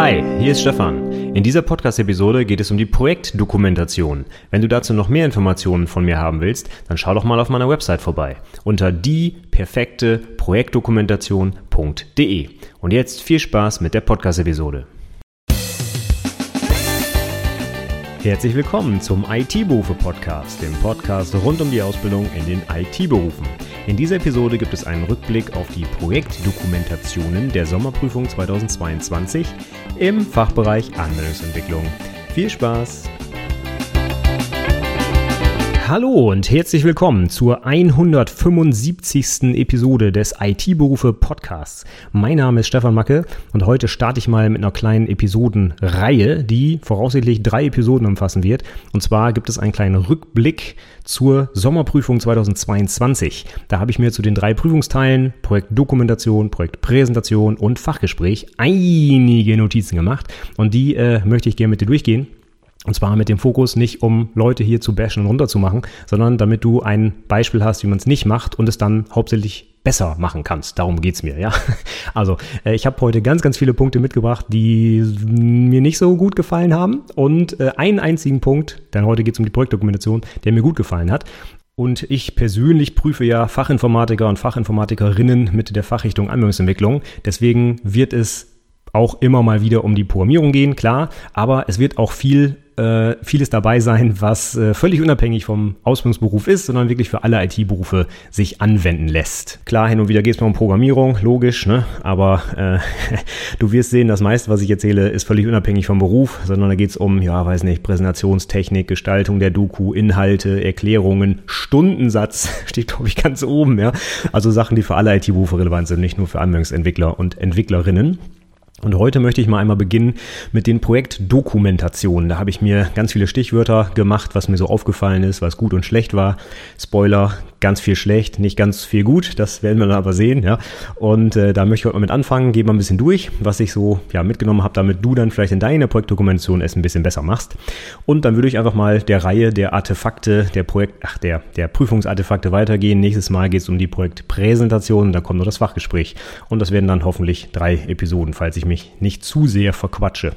Hi, hier ist Stefan. In dieser Podcast-Episode geht es um die Projektdokumentation. Wenn du dazu noch mehr Informationen von mir haben willst, dann schau doch mal auf meiner Website vorbei unter dieperfekteprojektdokumentation.de. Und jetzt viel Spaß mit der Podcast-Episode. Herzlich willkommen zum IT-Berufe-Podcast, dem Podcast rund um die Ausbildung in den IT-Berufen. In dieser Episode gibt es einen Rückblick auf die Projektdokumentationen der Sommerprüfung 2022 im Fachbereich Anwendungsentwicklung. Viel Spaß! Hallo und herzlich willkommen zur 175. Episode des IT-Berufe Podcasts. Mein Name ist Stefan Macke und heute starte ich mal mit einer kleinen Episodenreihe, die voraussichtlich drei Episoden umfassen wird. Und zwar gibt es einen kleinen Rückblick zur Sommerprüfung 2022. Da habe ich mir zu den drei Prüfungsteilen Projektdokumentation, Projektpräsentation und Fachgespräch einige Notizen gemacht und die äh, möchte ich gerne mit dir durchgehen. Und zwar mit dem Fokus nicht, um Leute hier zu bashen und runterzumachen, sondern damit du ein Beispiel hast, wie man es nicht macht und es dann hauptsächlich besser machen kannst. Darum geht's mir, ja. Also, äh, ich habe heute ganz, ganz viele Punkte mitgebracht, die mir nicht so gut gefallen haben. Und äh, einen einzigen Punkt, denn heute geht's um die Projektdokumentation, der mir gut gefallen hat. Und ich persönlich prüfe ja Fachinformatiker und Fachinformatikerinnen mit der Fachrichtung Anwendungsentwicklung. Deswegen wird es auch immer mal wieder um die Programmierung gehen, klar, aber es wird auch viel äh, vieles dabei sein, was äh, völlig unabhängig vom Ausbildungsberuf ist, sondern wirklich für alle IT-Berufe sich anwenden lässt. Klar, hin und wieder geht es mal um Programmierung, logisch, ne? aber äh, du wirst sehen, das meiste, was ich erzähle, ist völlig unabhängig vom Beruf, sondern da geht es um, ja, weiß nicht, Präsentationstechnik, Gestaltung der Doku, Inhalte, Erklärungen, Stundensatz steht, glaube ich, ganz oben, ja. Also Sachen, die für alle IT-Berufe relevant sind, nicht nur für Anwendungsentwickler und Entwicklerinnen. Und heute möchte ich mal einmal beginnen mit den Projektdokumentationen. Da habe ich mir ganz viele Stichwörter gemacht, was mir so aufgefallen ist, was gut und schlecht war. Spoiler, ganz viel schlecht, nicht ganz viel gut, das werden wir dann aber sehen, ja. Und äh, da möchte ich heute mal mit anfangen, gehen wir ein bisschen durch, was ich so ja, mitgenommen habe, damit du dann vielleicht in deiner Projektdokumentation es ein bisschen besser machst. Und dann würde ich einfach mal der Reihe der Artefakte, der Projekt, ach, der, der Prüfungsartefakte weitergehen. Nächstes Mal geht es um die Projektpräsentation, dann kommt noch das Fachgespräch. Und das werden dann hoffentlich drei Episoden, falls ich mich nicht zu sehr verquatsche.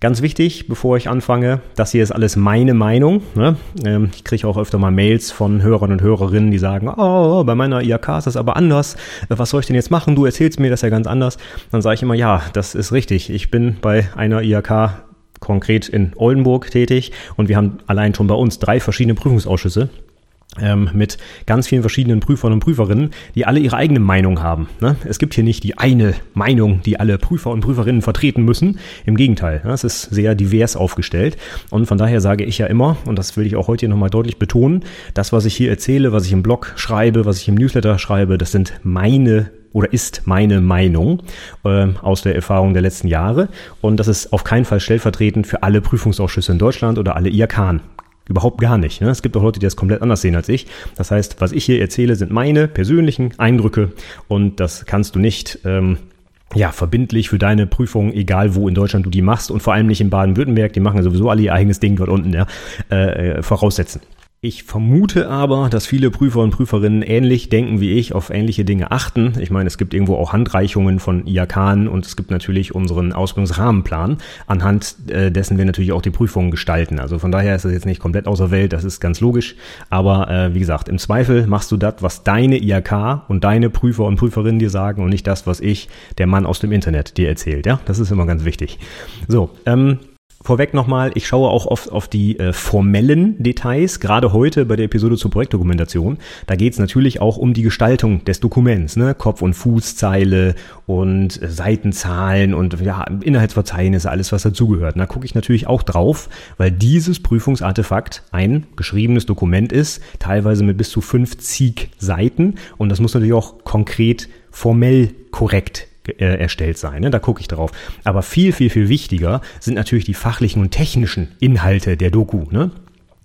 Ganz wichtig, bevor ich anfange, das hier ist alles meine Meinung. Ne? Ähm, ich kriege auch öfter mal Mails von Hörern und Hörerinnen, die sagen, oh, bei meiner IAK ist das aber anders. Was soll ich denn jetzt machen? Du erzählst mir das ja ganz anders. Dann sage ich immer, ja, das ist richtig. Ich bin bei einer IAK konkret in Oldenburg tätig und wir haben allein schon bei uns drei verschiedene Prüfungsausschüsse ähm, mit ganz vielen verschiedenen Prüfern und Prüferinnen, die alle ihre eigene Meinung haben. Ne? Es gibt hier nicht die eine Meinung, die alle Prüfer und Prüferinnen vertreten müssen. Im Gegenteil, ne? es ist sehr divers aufgestellt. Und von daher sage ich ja immer, und das will ich auch heute hier nochmal deutlich betonen, das, was ich hier erzähle, was ich im Blog schreibe, was ich im Newsletter schreibe, das sind meine oder ist meine Meinung äh, aus der Erfahrung der letzten Jahre. Und das ist auf keinen Fall stellvertretend für alle Prüfungsausschüsse in Deutschland oder alle IAK. Überhaupt gar nicht. Ne? Es gibt auch Leute, die das komplett anders sehen als ich. Das heißt, was ich hier erzähle, sind meine persönlichen Eindrücke und das kannst du nicht ähm, ja, verbindlich für deine Prüfung, egal wo in Deutschland du die machst und vor allem nicht in Baden-Württemberg, die machen ja sowieso alle ihr eigenes Ding dort unten, ja, äh, äh voraussetzen. Ich vermute aber, dass viele Prüfer und Prüferinnen ähnlich denken wie ich, auf ähnliche Dinge achten. Ich meine, es gibt irgendwo auch Handreichungen von IAK und es gibt natürlich unseren Ausbildungsrahmenplan, anhand äh, dessen wir natürlich auch die Prüfungen gestalten. Also von daher ist das jetzt nicht komplett außer Welt, das ist ganz logisch. Aber äh, wie gesagt, im Zweifel machst du das, was deine IAK und deine Prüfer und Prüferinnen dir sagen und nicht das, was ich, der Mann aus dem Internet, dir erzählt. Ja, das ist immer ganz wichtig. So, ähm, Vorweg nochmal, ich schaue auch oft auf die äh, formellen Details, gerade heute bei der Episode zur Projektdokumentation. Da geht es natürlich auch um die Gestaltung des Dokuments, ne? Kopf- und Fußzeile und äh, Seitenzahlen und ja, Inhaltsverzeichnisse, alles was dazugehört. Da gucke ich natürlich auch drauf, weil dieses Prüfungsartefakt ein geschriebenes Dokument ist, teilweise mit bis zu 50 Seiten und das muss natürlich auch konkret formell korrekt äh, erstellt sein. Ne? Da gucke ich drauf. Aber viel, viel, viel wichtiger sind natürlich die fachlichen und technischen Inhalte der Doku. Ne?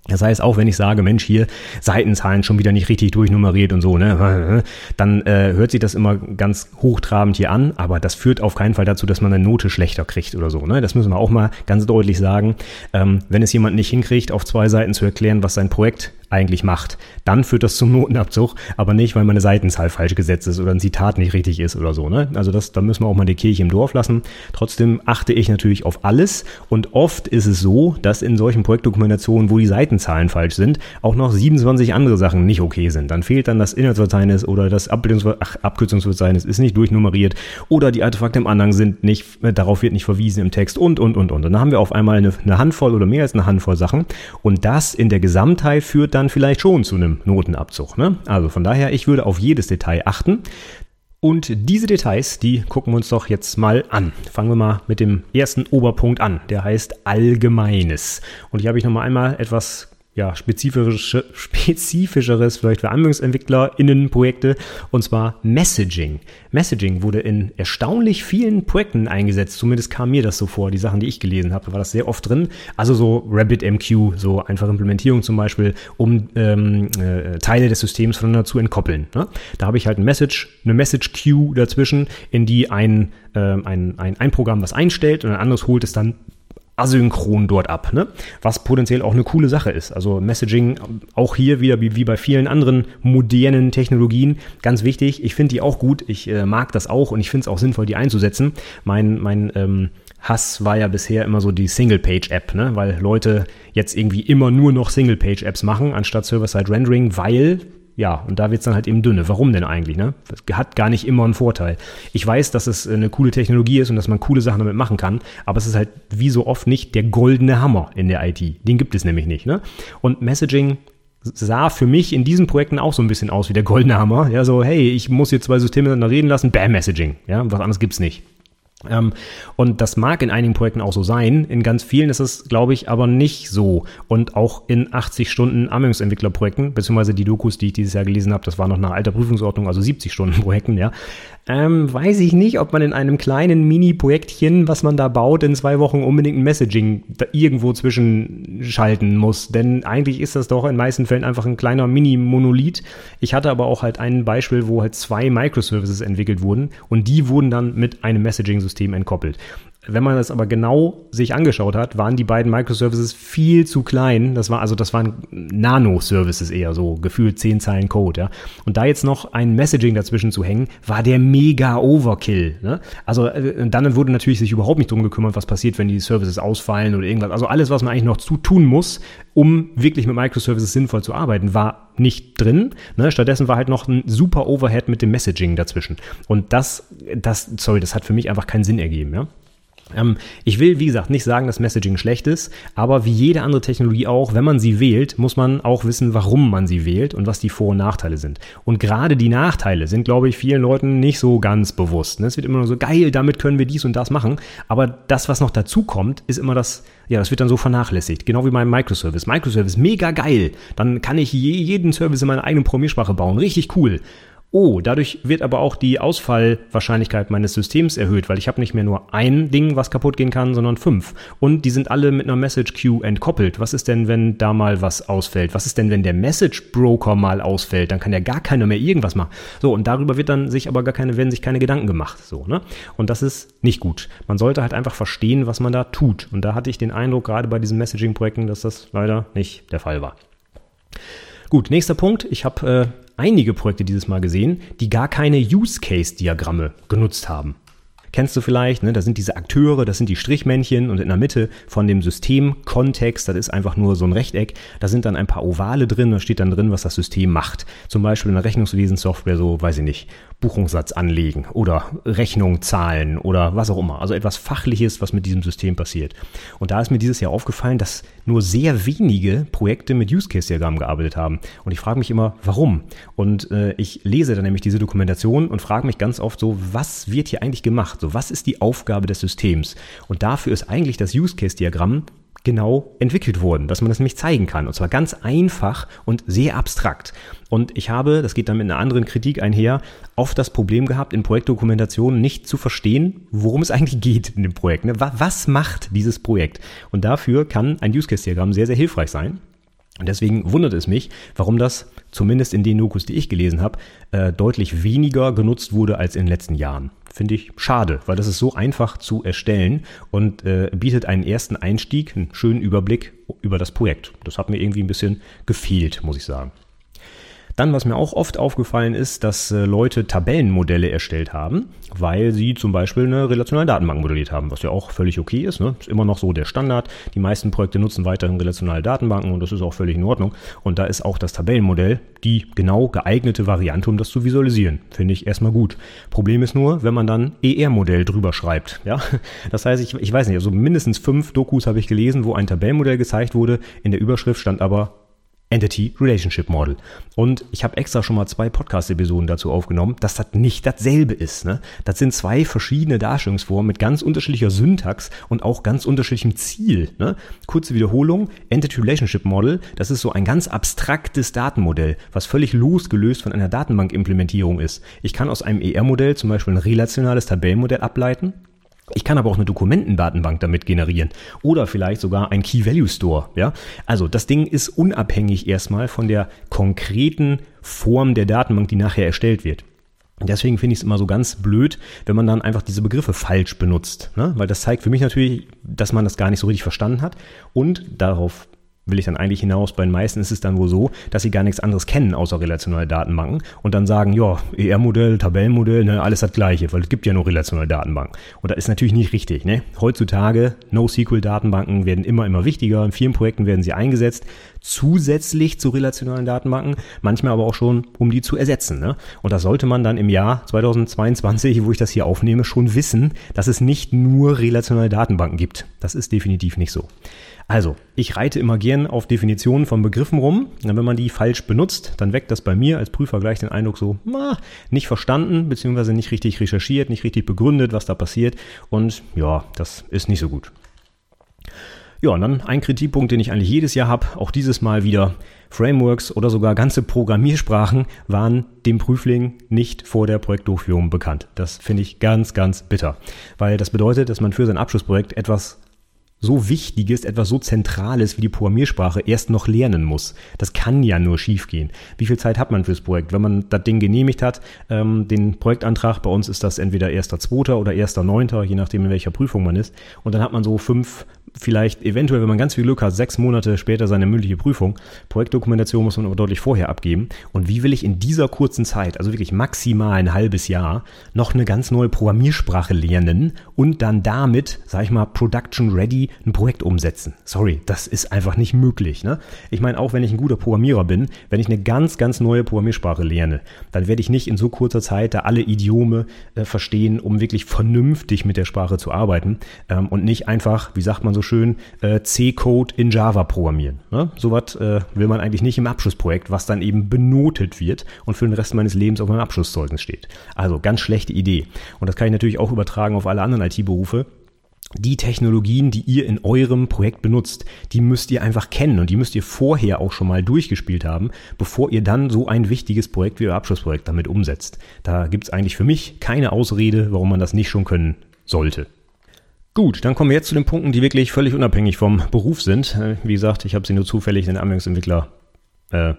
Das heißt, auch wenn ich sage, Mensch, hier Seitenzahlen schon wieder nicht richtig durchnummeriert und so, ne, dann äh, hört sich das immer ganz hochtrabend hier an, aber das führt auf keinen Fall dazu, dass man eine Note schlechter kriegt oder so. Ne? Das müssen wir auch mal ganz deutlich sagen. Ähm, wenn es jemand nicht hinkriegt, auf zwei Seiten zu erklären, was sein Projekt eigentlich macht, dann führt das zum Notenabzug, aber nicht, weil meine Seitenzahl falsch gesetzt ist oder ein Zitat nicht richtig ist oder so. Ne? Also das, da müssen wir auch mal die Kirche im Dorf lassen. Trotzdem achte ich natürlich auf alles und oft ist es so, dass in solchen Projektdokumentationen, wo die Seitenzahlen falsch sind, auch noch 27 andere Sachen nicht okay sind. Dann fehlt dann das Inhaltsverzeichnis oder das Abkürzungsverzeichnis ist nicht durchnummeriert oder die Artefakte im Anhang sind nicht, äh, darauf wird nicht verwiesen im Text und, und, und, und. Und dann haben wir auf einmal eine, eine Handvoll oder mehr als eine Handvoll Sachen und das in der Gesamtheit führt dann vielleicht schon zu einem Notenabzug. Ne? Also von daher, ich würde auf jedes Detail achten. Und diese Details, die gucken wir uns doch jetzt mal an. Fangen wir mal mit dem ersten Oberpunkt an. Der heißt Allgemeines. Und hier habe ich nochmal einmal etwas ja, spezifische, spezifischeres vielleicht für AnwendungsentwicklerInnen Projekte und zwar Messaging. Messaging wurde in erstaunlich vielen Projekten eingesetzt, zumindest kam mir das so vor, die Sachen, die ich gelesen habe, war das sehr oft drin. Also so RabbitMQ, so einfache Implementierung zum Beispiel, um ähm, äh, Teile des Systems voneinander zu entkoppeln. Ne? Da habe ich halt ein Message, eine Message Queue dazwischen, in die ein, äh, ein, ein, ein Programm was einstellt und ein anderes holt es dann asynchron dort ab, ne? was potenziell auch eine coole Sache ist. Also Messaging auch hier wieder wie, bei vielen anderen modernen Technologien ganz wichtig. Ich finde die auch gut, ich äh, mag das auch und ich finde es auch sinnvoll, die einzusetzen. Mein, mein ähm, Hass war ja bisher immer so die Single-Page-App, ne? weil Leute jetzt irgendwie immer nur noch Single-Page-Apps machen, anstatt Server-Side-Rendering, weil ja, und da wird's dann halt eben dünne. Warum denn eigentlich? Ne? Das hat gar nicht immer einen Vorteil. Ich weiß, dass es eine coole Technologie ist und dass man coole Sachen damit machen kann, aber es ist halt wie so oft nicht der goldene Hammer in der IT. Den gibt es nämlich nicht. Ne? Und Messaging sah für mich in diesen Projekten auch so ein bisschen aus wie der goldene Hammer. Ja, so, hey, ich muss hier zwei Systeme miteinander reden lassen, bam, Messaging. Ja, was anderes gibt's nicht. Ähm, und das mag in einigen Projekten auch so sein. In ganz vielen ist es, glaube ich, aber nicht so. Und auch in 80 Stunden Anwendungsentwicklerprojekten, beziehungsweise die Dokus, die ich dieses Jahr gelesen habe, das war noch nach alter Prüfungsordnung, also 70 Stunden Projekten, ja, ähm, weiß ich nicht, ob man in einem kleinen Mini-Projektchen, was man da baut, in zwei Wochen unbedingt ein Messaging da irgendwo zwischenschalten muss. Denn eigentlich ist das doch in meisten Fällen einfach ein kleiner Mini-Monolith. Ich hatte aber auch halt ein Beispiel, wo halt zwei Microservices entwickelt wurden und die wurden dann mit einem Messaging-System entkoppelt. Wenn man das aber genau sich angeschaut hat, waren die beiden Microservices viel zu klein. Das war also, das waren Nano-Services eher so, gefühlt zehn Zeilen Code, ja. Und da jetzt noch ein Messaging dazwischen zu hängen, war der mega Overkill. Ne? Also äh, dann wurde natürlich sich überhaupt nicht drum gekümmert, was passiert, wenn die Services ausfallen oder irgendwas. Also alles, was man eigentlich noch zu tun muss, um wirklich mit Microservices sinnvoll zu arbeiten, war nicht drin. Ne? Stattdessen war halt noch ein super Overhead mit dem Messaging dazwischen. Und das, das, sorry, das hat für mich einfach keinen Sinn ergeben, ja. Ähm, ich will, wie gesagt, nicht sagen, dass Messaging schlecht ist, aber wie jede andere Technologie auch, wenn man sie wählt, muss man auch wissen, warum man sie wählt und was die Vor- und Nachteile sind. Und gerade die Nachteile sind, glaube ich, vielen Leuten nicht so ganz bewusst. Ne? Es wird immer nur so geil, damit können wir dies und das machen, aber das, was noch dazu kommt, ist immer das, ja, das wird dann so vernachlässigt. Genau wie mein Microservice. Microservice, mega geil. Dann kann ich jeden Service in meiner eigenen Programmiersprache bauen. Richtig cool. Oh, dadurch wird aber auch die Ausfallwahrscheinlichkeit meines Systems erhöht, weil ich habe nicht mehr nur ein Ding, was kaputt gehen kann, sondern fünf. Und die sind alle mit einer Message Queue entkoppelt. Was ist denn, wenn da mal was ausfällt? Was ist denn, wenn der Message Broker mal ausfällt? Dann kann ja gar keiner mehr irgendwas machen. So, und darüber wird dann sich aber gar keine, werden sich keine Gedanken gemacht. So, ne? Und das ist nicht gut. Man sollte halt einfach verstehen, was man da tut. Und da hatte ich den Eindruck, gerade bei diesen Messaging-Projekten, dass das leider nicht der Fall war. Gut, nächster Punkt. Ich habe äh, einige Projekte dieses Mal gesehen, die gar keine Use-Case-Diagramme genutzt haben. Kennst du vielleicht, ne? da sind diese Akteure, das sind die Strichmännchen und in der Mitte von dem Systemkontext, das ist einfach nur so ein Rechteck, da sind dann ein paar Ovale drin, da steht dann drin, was das System macht. Zum Beispiel in der Rechnungswesensoftware so, weiß ich nicht, Buchungssatz anlegen oder Rechnung zahlen oder was auch immer. Also etwas Fachliches, was mit diesem System passiert. Und da ist mir dieses Jahr aufgefallen, dass nur sehr wenige Projekte mit Use Case Diagrammen gearbeitet haben. Und ich frage mich immer, warum? Und äh, ich lese dann nämlich diese Dokumentation und frage mich ganz oft so, was wird hier eigentlich gemacht? So, was ist die Aufgabe des Systems? Und dafür ist eigentlich das Use Case Diagramm genau entwickelt wurden, dass man das nämlich zeigen kann. Und zwar ganz einfach und sehr abstrakt. Und ich habe, das geht dann mit einer anderen Kritik einher, oft das Problem gehabt, in Projektdokumentationen nicht zu verstehen, worum es eigentlich geht in dem Projekt. Ne? Was macht dieses Projekt? Und dafür kann ein Use Case Diagramm sehr, sehr hilfreich sein. Und deswegen wundert es mich, warum das, zumindest in den Dokus, die ich gelesen habe, äh, deutlich weniger genutzt wurde als in den letzten Jahren. Finde ich schade, weil das ist so einfach zu erstellen und äh, bietet einen ersten Einstieg, einen schönen Überblick über das Projekt. Das hat mir irgendwie ein bisschen gefehlt, muss ich sagen. Dann, was mir auch oft aufgefallen ist, dass äh, Leute Tabellenmodelle erstellt haben, weil sie zum Beispiel eine relationale Datenbank modelliert haben, was ja auch völlig okay ist. Ne? Ist immer noch so der Standard. Die meisten Projekte nutzen weiterhin relationale Datenbanken und das ist auch völlig in Ordnung. Und da ist auch das Tabellenmodell die genau geeignete Variante, um das zu visualisieren. Finde ich erstmal gut. Problem ist nur, wenn man dann ER-Modell drüber schreibt. Ja? Das heißt, ich, ich weiß nicht, also mindestens fünf Dokus habe ich gelesen, wo ein Tabellenmodell gezeigt wurde. In der Überschrift stand aber Entity Relationship Model. Und ich habe extra schon mal zwei Podcast-Episoden dazu aufgenommen, dass das nicht dasselbe ist. Ne? Das sind zwei verschiedene Darstellungsformen mit ganz unterschiedlicher Syntax und auch ganz unterschiedlichem Ziel. Ne? Kurze Wiederholung, Entity Relationship Model, das ist so ein ganz abstraktes Datenmodell, was völlig losgelöst von einer Datenbankimplementierung ist. Ich kann aus einem ER-Modell zum Beispiel ein relationales Tabellenmodell ableiten ich kann aber auch eine Dokumentendatenbank damit generieren oder vielleicht sogar ein Key Value Store. Ja, also das Ding ist unabhängig erstmal von der konkreten Form der Datenbank, die nachher erstellt wird. Deswegen finde ich es immer so ganz blöd, wenn man dann einfach diese Begriffe falsch benutzt, ne? weil das zeigt für mich natürlich, dass man das gar nicht so richtig verstanden hat und darauf will ich dann eigentlich hinaus. Bei den meisten ist es dann wohl so, dass sie gar nichts anderes kennen außer relationale Datenbanken und dann sagen, ja, ER-Modell, Tabellenmodell, ne, alles das gleiche, weil es gibt ja nur relationale Datenbanken. Und das ist natürlich nicht richtig. Ne? Heutzutage, NoSQL-Datenbanken werden immer, immer wichtiger. In vielen Projekten werden sie eingesetzt, zusätzlich zu relationalen Datenbanken, manchmal aber auch schon, um die zu ersetzen. Ne? Und das sollte man dann im Jahr 2022, wo ich das hier aufnehme, schon wissen, dass es nicht nur relationale Datenbanken gibt. Das ist definitiv nicht so. Also, ich reite immer gern auf Definitionen von Begriffen rum. wenn man die falsch benutzt, dann weckt das bei mir als Prüfer gleich den Eindruck so, na, nicht verstanden, beziehungsweise nicht richtig recherchiert, nicht richtig begründet, was da passiert. Und ja, das ist nicht so gut. Ja, und dann ein Kritikpunkt, den ich eigentlich jedes Jahr habe, auch dieses Mal wieder. Frameworks oder sogar ganze Programmiersprachen waren dem Prüfling nicht vor der Projektdurchführung bekannt. Das finde ich ganz, ganz bitter, weil das bedeutet, dass man für sein Abschlussprojekt etwas so Wichtiges, etwas so Zentrales wie die Programmiersprache erst noch lernen muss. Das kann ja nur schiefgehen. Wie viel Zeit hat man fürs Projekt? Wenn man das Ding genehmigt hat, ähm, den Projektantrag, bei uns ist das entweder 1.2. oder 1.9., je nachdem in welcher Prüfung man ist. Und dann hat man so fünf vielleicht eventuell, wenn man ganz viel Glück hat, sechs Monate später seine mündliche Prüfung. Projektdokumentation muss man aber deutlich vorher abgeben. Und wie will ich in dieser kurzen Zeit, also wirklich maximal ein halbes Jahr, noch eine ganz neue Programmiersprache lernen und dann damit, sag ich mal, production ready ein Projekt umsetzen? Sorry, das ist einfach nicht möglich. Ne? Ich meine, auch wenn ich ein guter Programmierer bin, wenn ich eine ganz, ganz neue Programmiersprache lerne, dann werde ich nicht in so kurzer Zeit da alle Idiome äh, verstehen, um wirklich vernünftig mit der Sprache zu arbeiten ähm, und nicht einfach, wie sagt man so schön äh, C-Code in Java programmieren. Ne? Sowas äh, will man eigentlich nicht im Abschlussprojekt, was dann eben benotet wird und für den Rest meines Lebens auf meinem Abschlusszeugnis steht. Also ganz schlechte Idee. Und das kann ich natürlich auch übertragen auf alle anderen IT-Berufe die Technologien, die ihr in eurem Projekt benutzt, die müsst ihr einfach kennen und die müsst ihr vorher auch schon mal durchgespielt haben, bevor ihr dann so ein wichtiges Projekt wie euer Abschlussprojekt damit umsetzt. Da gibt es eigentlich für mich keine Ausrede, warum man das nicht schon können sollte. Gut, dann kommen wir jetzt zu den Punkten, die wirklich völlig unabhängig vom Beruf sind. Äh, wie gesagt, ich habe sie nur zufällig in der Anwendungsentwickler äh,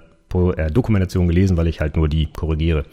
äh, Dokumentation gelesen, weil ich halt nur die korrigiere.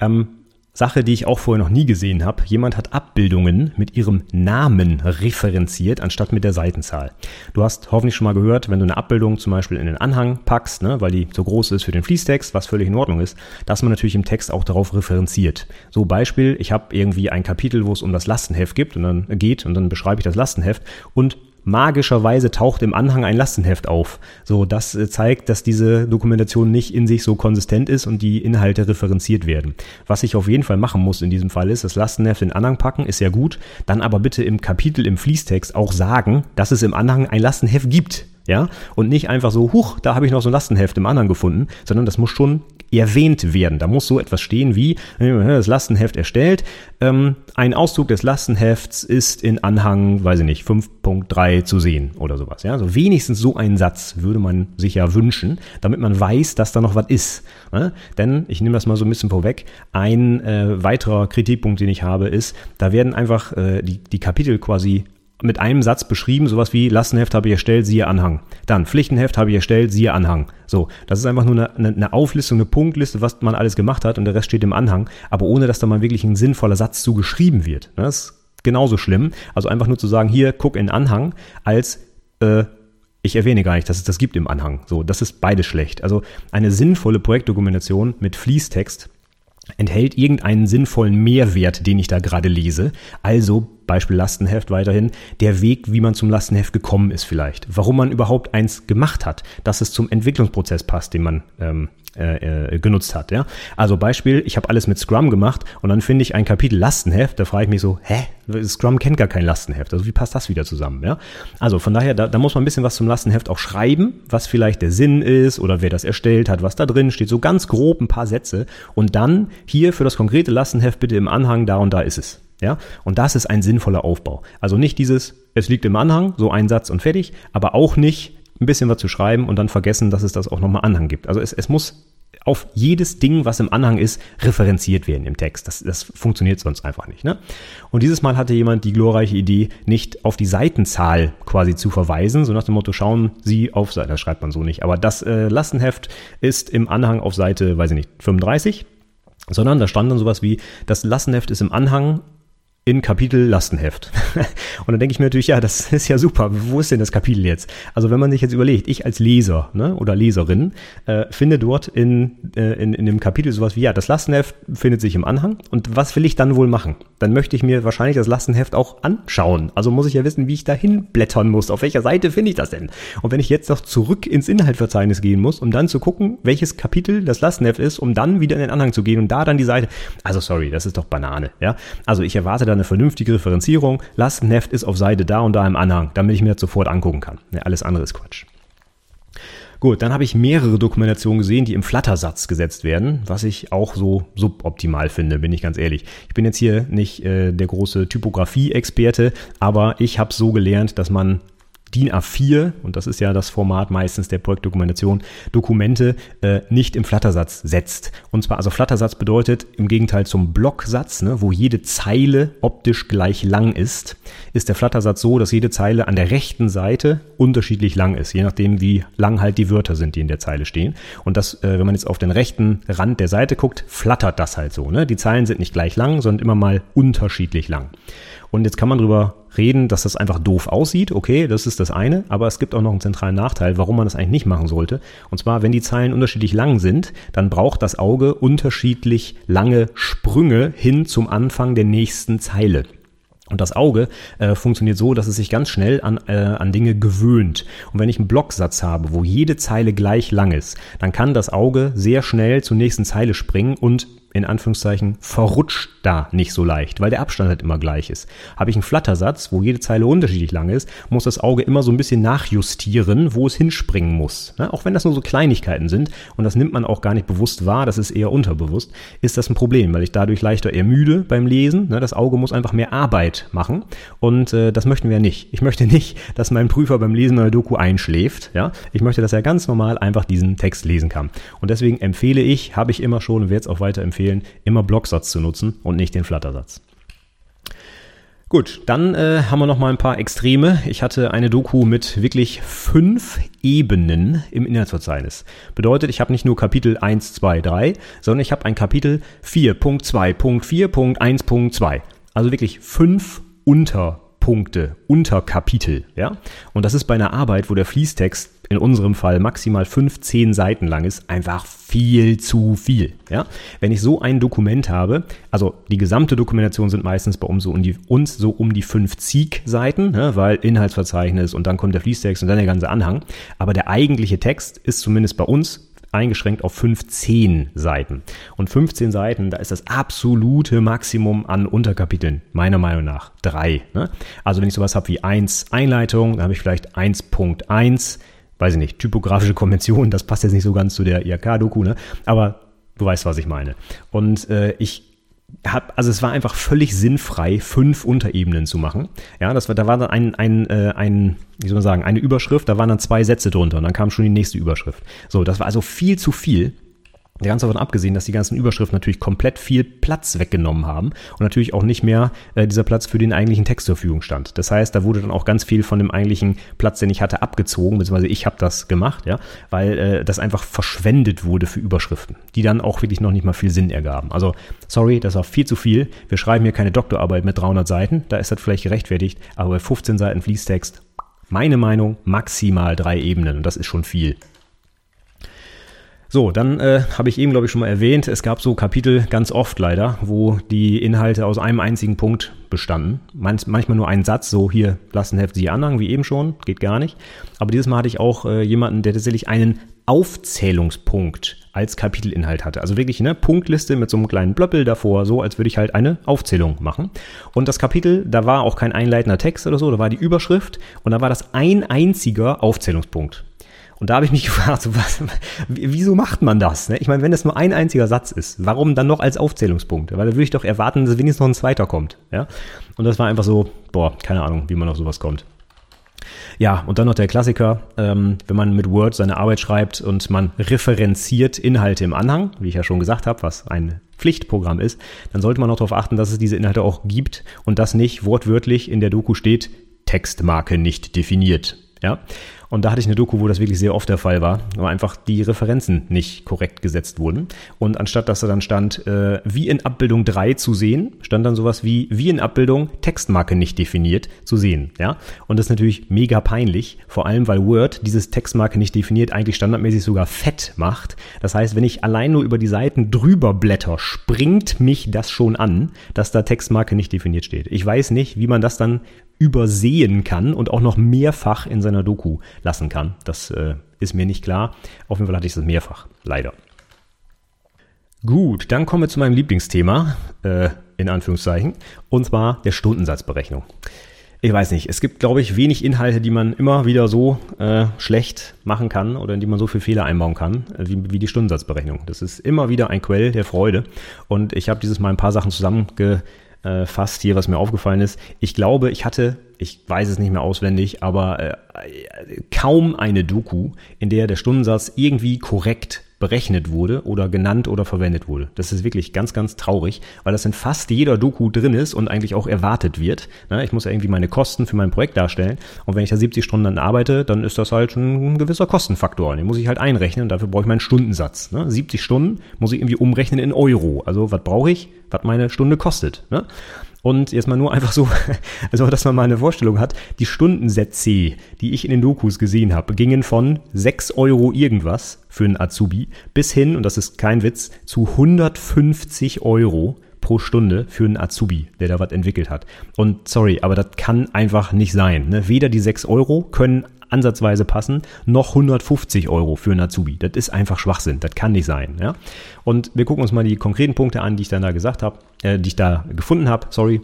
Ähm, Sache, die ich auch vorher noch nie gesehen habe. Jemand hat Abbildungen mit ihrem Namen referenziert, anstatt mit der Seitenzahl. Du hast hoffentlich schon mal gehört, wenn du eine Abbildung zum Beispiel in den Anhang packst, ne, weil die so groß ist für den Fließtext, was völlig in Ordnung ist, dass man natürlich im Text auch darauf referenziert. So Beispiel, ich habe irgendwie ein Kapitel, wo es um das Lastenheft gibt und dann geht und dann beschreibe ich das Lastenheft und magischerweise taucht im Anhang ein Lastenheft auf. So, das äh, zeigt, dass diese Dokumentation nicht in sich so konsistent ist und die Inhalte referenziert werden. Was ich auf jeden Fall machen muss in diesem Fall ist, das Lastenheft in den Anhang packen, ist ja gut, dann aber bitte im Kapitel im Fließtext auch sagen, dass es im Anhang ein Lastenheft gibt. Ja, und nicht einfach so, huch, da habe ich noch so ein Lastenheft im Anhang gefunden, sondern das muss schon erwähnt werden. Da muss so etwas stehen wie, das Lastenheft erstellt, ähm, ein Auszug des Lastenhefts ist in Anhang, weiß ich nicht, 5.3 zu sehen oder sowas. Ja, also wenigstens so einen Satz würde man sich ja wünschen, damit man weiß, dass da noch was ist. Ne? Denn, ich nehme das mal so ein bisschen vorweg, ein äh, weiterer Kritikpunkt, den ich habe, ist, da werden einfach äh, die, die Kapitel quasi mit einem Satz beschrieben, sowas wie Lastenheft habe ich erstellt, siehe Anhang. Dann Pflichtenheft habe ich erstellt, siehe Anhang. So, das ist einfach nur eine, eine, Auflistung, eine Punktliste, was man alles gemacht hat und der Rest steht im Anhang, aber ohne dass da mal wirklich ein sinnvoller Satz zu geschrieben wird. Das ist genauso schlimm. Also einfach nur zu sagen, hier, guck in Anhang, als äh, ich erwähne gar nicht, dass es das gibt im Anhang. So, das ist beides schlecht. Also eine sinnvolle Projektdokumentation mit Fließtext enthält irgendeinen sinnvollen Mehrwert, den ich da gerade lese. Also Beispiel Lastenheft weiterhin, der Weg, wie man zum Lastenheft gekommen ist vielleicht. Warum man überhaupt eins gemacht hat, dass es zum Entwicklungsprozess passt, den man ähm, äh, äh, genutzt hat. Ja? Also Beispiel, ich habe alles mit Scrum gemacht und dann finde ich ein Kapitel Lastenheft, da frage ich mich so, hä, Scrum kennt gar kein Lastenheft, also wie passt das wieder zusammen? Ja? Also von daher, da, da muss man ein bisschen was zum Lastenheft auch schreiben, was vielleicht der Sinn ist oder wer das erstellt hat, was da drin steht, so ganz grob ein paar Sätze und dann hier für das konkrete Lastenheft bitte im Anhang, da und da ist es. Ja, und das ist ein sinnvoller Aufbau. Also nicht dieses, es liegt im Anhang, so ein Satz und fertig, aber auch nicht, ein bisschen was zu schreiben und dann vergessen, dass es das auch nochmal Anhang gibt. Also es, es muss auf jedes Ding, was im Anhang ist, referenziert werden im Text. Das, das funktioniert sonst einfach nicht. Ne? Und dieses Mal hatte jemand die glorreiche Idee, nicht auf die Seitenzahl quasi zu verweisen, so nach dem Motto, schauen Sie auf Seite, das schreibt man so nicht, aber das äh, Lastenheft ist im Anhang auf Seite, weiß ich nicht, 35 sondern da stand dann sowas wie, das Lastenheft ist im Anhang in Kapitel Lastenheft. und dann denke ich mir natürlich, ja, das ist ja super. Wo ist denn das Kapitel jetzt? Also wenn man sich jetzt überlegt, ich als Leser ne, oder Leserin äh, finde dort in, äh, in, in dem Kapitel sowas wie, ja, das Lastenheft findet sich im Anhang. Und was will ich dann wohl machen? Dann möchte ich mir wahrscheinlich das Lastenheft auch anschauen. Also muss ich ja wissen, wie ich dahin blättern muss. Auf welcher Seite finde ich das denn? Und wenn ich jetzt noch zurück ins Inhaltsverzeichnis gehen muss, um dann zu gucken, welches Kapitel das Lastenheft ist, um dann wieder in den Anhang zu gehen und da dann die Seite. Also sorry, das ist doch Banane. Ja, also ich erwarte dann eine vernünftige Referenzierung. Lastenheft ist auf Seite da und da im Anhang, damit ich mir das sofort angucken kann. Ja, alles andere ist Quatsch. Gut, dann habe ich mehrere Dokumentationen gesehen, die im Flattersatz gesetzt werden, was ich auch so suboptimal finde, bin ich ganz ehrlich. Ich bin jetzt hier nicht äh, der große Typografie-Experte, aber ich habe so gelernt, dass man DIN A4, und das ist ja das Format meistens der Projektdokumentation, Dokumente äh, nicht im Flattersatz setzt. Und zwar, also Flattersatz bedeutet im Gegenteil zum Blocksatz, ne, wo jede Zeile optisch gleich lang ist, ist der Flattersatz so, dass jede Zeile an der rechten Seite unterschiedlich lang ist, je nachdem, wie lang halt die Wörter sind, die in der Zeile stehen. Und das, äh, wenn man jetzt auf den rechten Rand der Seite guckt, flattert das halt so. Ne? Die Zeilen sind nicht gleich lang, sondern immer mal unterschiedlich lang. Und jetzt kann man drüber reden, dass das einfach doof aussieht. Okay, das ist das eine. Aber es gibt auch noch einen zentralen Nachteil, warum man das eigentlich nicht machen sollte. Und zwar, wenn die Zeilen unterschiedlich lang sind, dann braucht das Auge unterschiedlich lange Sprünge hin zum Anfang der nächsten Zeile. Und das Auge äh, funktioniert so, dass es sich ganz schnell an, äh, an Dinge gewöhnt. Und wenn ich einen Blocksatz habe, wo jede Zeile gleich lang ist, dann kann das Auge sehr schnell zur nächsten Zeile springen und in Anführungszeichen verrutscht da nicht so leicht, weil der Abstand halt immer gleich ist. Habe ich einen Flattersatz, wo jede Zeile unterschiedlich lang ist, muss das Auge immer so ein bisschen nachjustieren, wo es hinspringen muss. Ne? Auch wenn das nur so Kleinigkeiten sind und das nimmt man auch gar nicht bewusst wahr, das ist eher unterbewusst, ist das ein Problem, weil ich dadurch leichter ermüde beim Lesen. Ne? Das Auge muss einfach mehr Arbeit machen und äh, das möchten wir nicht. Ich möchte nicht, dass mein Prüfer beim Lesen einer Doku einschläft. Ja? Ich möchte, dass er ganz normal einfach diesen Text lesen kann. Und deswegen empfehle ich, habe ich immer schon und werde es auch weiter empfehlen, empfehlen, immer Blocksatz zu nutzen und nicht den Flattersatz. Gut, dann äh, haben wir noch mal ein paar Extreme. Ich hatte eine Doku mit wirklich fünf Ebenen im Inhaltsverzeichnis. Bedeutet, ich habe nicht nur Kapitel 1, 2, 3, sondern ich habe ein Kapitel 4.2.4.1.2. Also wirklich fünf Unterpunkte, Unterkapitel. Ja? Und das ist bei einer Arbeit, wo der Fließtext in unserem Fall maximal 15 Seiten lang ist, einfach viel zu viel. Ja? Wenn ich so ein Dokument habe, also die gesamte Dokumentation sind meistens bei uns so um die, uns so um die 50 Seiten, ne? weil Inhaltsverzeichnis und dann kommt der Fließtext und dann der ganze Anhang. Aber der eigentliche Text ist zumindest bei uns eingeschränkt auf 15 Seiten. Und 15 Seiten, da ist das absolute Maximum an Unterkapiteln, meiner Meinung nach. Drei. Ne? Also wenn ich sowas habe wie 1 Einleitung, dann habe ich vielleicht 1.1 weiß ich nicht, typografische Konvention, das passt jetzt nicht so ganz zu der IHK-Doku, ne? Aber du weißt, was ich meine. Und äh, ich hab, also es war einfach völlig sinnfrei, fünf Unterebenen zu machen. Ja, das war, da war dann ein, ein, äh, ein, wie soll man sagen, eine Überschrift, da waren dann zwei Sätze drunter und dann kam schon die nächste Überschrift. So, das war also viel zu viel. Ganz davon abgesehen, dass die ganzen Überschriften natürlich komplett viel Platz weggenommen haben und natürlich auch nicht mehr äh, dieser Platz für den eigentlichen Text zur Verfügung stand. Das heißt, da wurde dann auch ganz viel von dem eigentlichen Platz, den ich hatte, abgezogen, beziehungsweise ich habe das gemacht, ja, weil äh, das einfach verschwendet wurde für Überschriften, die dann auch wirklich noch nicht mal viel Sinn ergaben. Also, sorry, das war viel zu viel. Wir schreiben hier keine Doktorarbeit mit 300 Seiten, da ist das vielleicht gerechtfertigt, aber bei 15 Seiten Fließtext, meine Meinung, maximal drei Ebenen und das ist schon viel. So, dann äh, habe ich eben, glaube ich, schon mal erwähnt, es gab so Kapitel ganz oft leider, wo die Inhalte aus einem einzigen Punkt bestanden. Manch, manchmal nur ein Satz, so hier Lastenheft Sie Anhang, wie eben schon, geht gar nicht. Aber dieses Mal hatte ich auch äh, jemanden, der tatsächlich einen Aufzählungspunkt als Kapitelinhalt hatte. Also wirklich eine Punktliste mit so einem kleinen Blöppel davor, so als würde ich halt eine Aufzählung machen. Und das Kapitel, da war auch kein einleitender Text oder so, da war die Überschrift und da war das ein einziger Aufzählungspunkt. Und da habe ich mich gefragt, so was, wieso macht man das? Ne? Ich meine, wenn das nur ein einziger Satz ist, warum dann noch als Aufzählungspunkt? Weil da würde ich doch erwarten, dass wenigstens noch ein zweiter kommt. Ja? Und das war einfach so, boah, keine Ahnung, wie man auf sowas kommt. Ja, und dann noch der Klassiker, ähm, wenn man mit Word seine Arbeit schreibt und man referenziert Inhalte im Anhang, wie ich ja schon gesagt habe, was ein Pflichtprogramm ist, dann sollte man auch darauf achten, dass es diese Inhalte auch gibt und dass nicht wortwörtlich in der Doku steht, Textmarke nicht definiert. Ja, und da hatte ich eine Doku, wo das wirklich sehr oft der Fall war, wo einfach die Referenzen nicht korrekt gesetzt wurden. Und anstatt dass da dann stand, äh, wie in Abbildung 3 zu sehen, stand dann sowas wie, wie in Abbildung Textmarke nicht definiert zu sehen. Ja? Und das ist natürlich mega peinlich, vor allem weil Word dieses Textmarke nicht definiert eigentlich standardmäßig sogar fett macht. Das heißt, wenn ich allein nur über die Seiten drüber blätter, springt mich das schon an, dass da Textmarke nicht definiert steht. Ich weiß nicht, wie man das dann übersehen kann und auch noch mehrfach in seiner Doku lassen kann. Das äh, ist mir nicht klar. Auf jeden Fall hatte ich das mehrfach, leider. Gut, dann kommen wir zu meinem Lieblingsthema, äh, in Anführungszeichen, und zwar der Stundensatzberechnung. Ich weiß nicht, es gibt, glaube ich, wenig Inhalte, die man immer wieder so äh, schlecht machen kann oder in die man so viele Fehler einbauen kann, äh, wie, wie die Stundensatzberechnung. Das ist immer wieder ein Quell der Freude. Und ich habe dieses Mal ein paar Sachen zusammenge äh, fast hier, was mir aufgefallen ist. Ich glaube, ich hatte, ich weiß es nicht mehr auswendig, aber äh, kaum eine Doku, in der der Stundensatz irgendwie korrekt berechnet wurde oder genannt oder verwendet wurde. Das ist wirklich ganz, ganz traurig, weil das in fast jeder Doku drin ist und eigentlich auch erwartet wird. Ich muss ja irgendwie meine Kosten für mein Projekt darstellen und wenn ich da 70 Stunden dann arbeite, dann ist das halt ein gewisser Kostenfaktor. Den muss ich halt einrechnen und dafür brauche ich meinen Stundensatz. 70 Stunden muss ich irgendwie umrechnen in Euro. Also was brauche ich? Was meine Stunde kostet. Und jetzt mal nur einfach so, also dass man mal eine Vorstellung hat, die Stundensätze, die ich in den Dokus gesehen habe, gingen von 6 Euro irgendwas für einen Azubi bis hin, und das ist kein Witz, zu 150 Euro pro Stunde für einen Azubi, der da was entwickelt hat. Und sorry, aber das kann einfach nicht sein. Ne? Weder die 6 Euro können ansatzweise passen, noch 150 Euro für einen Azubi. Das ist einfach Schwachsinn. Das kann nicht sein. Ja? Und wir gucken uns mal die konkreten Punkte an, die ich dann da gesagt habe, äh, die ich da gefunden habe. Sorry.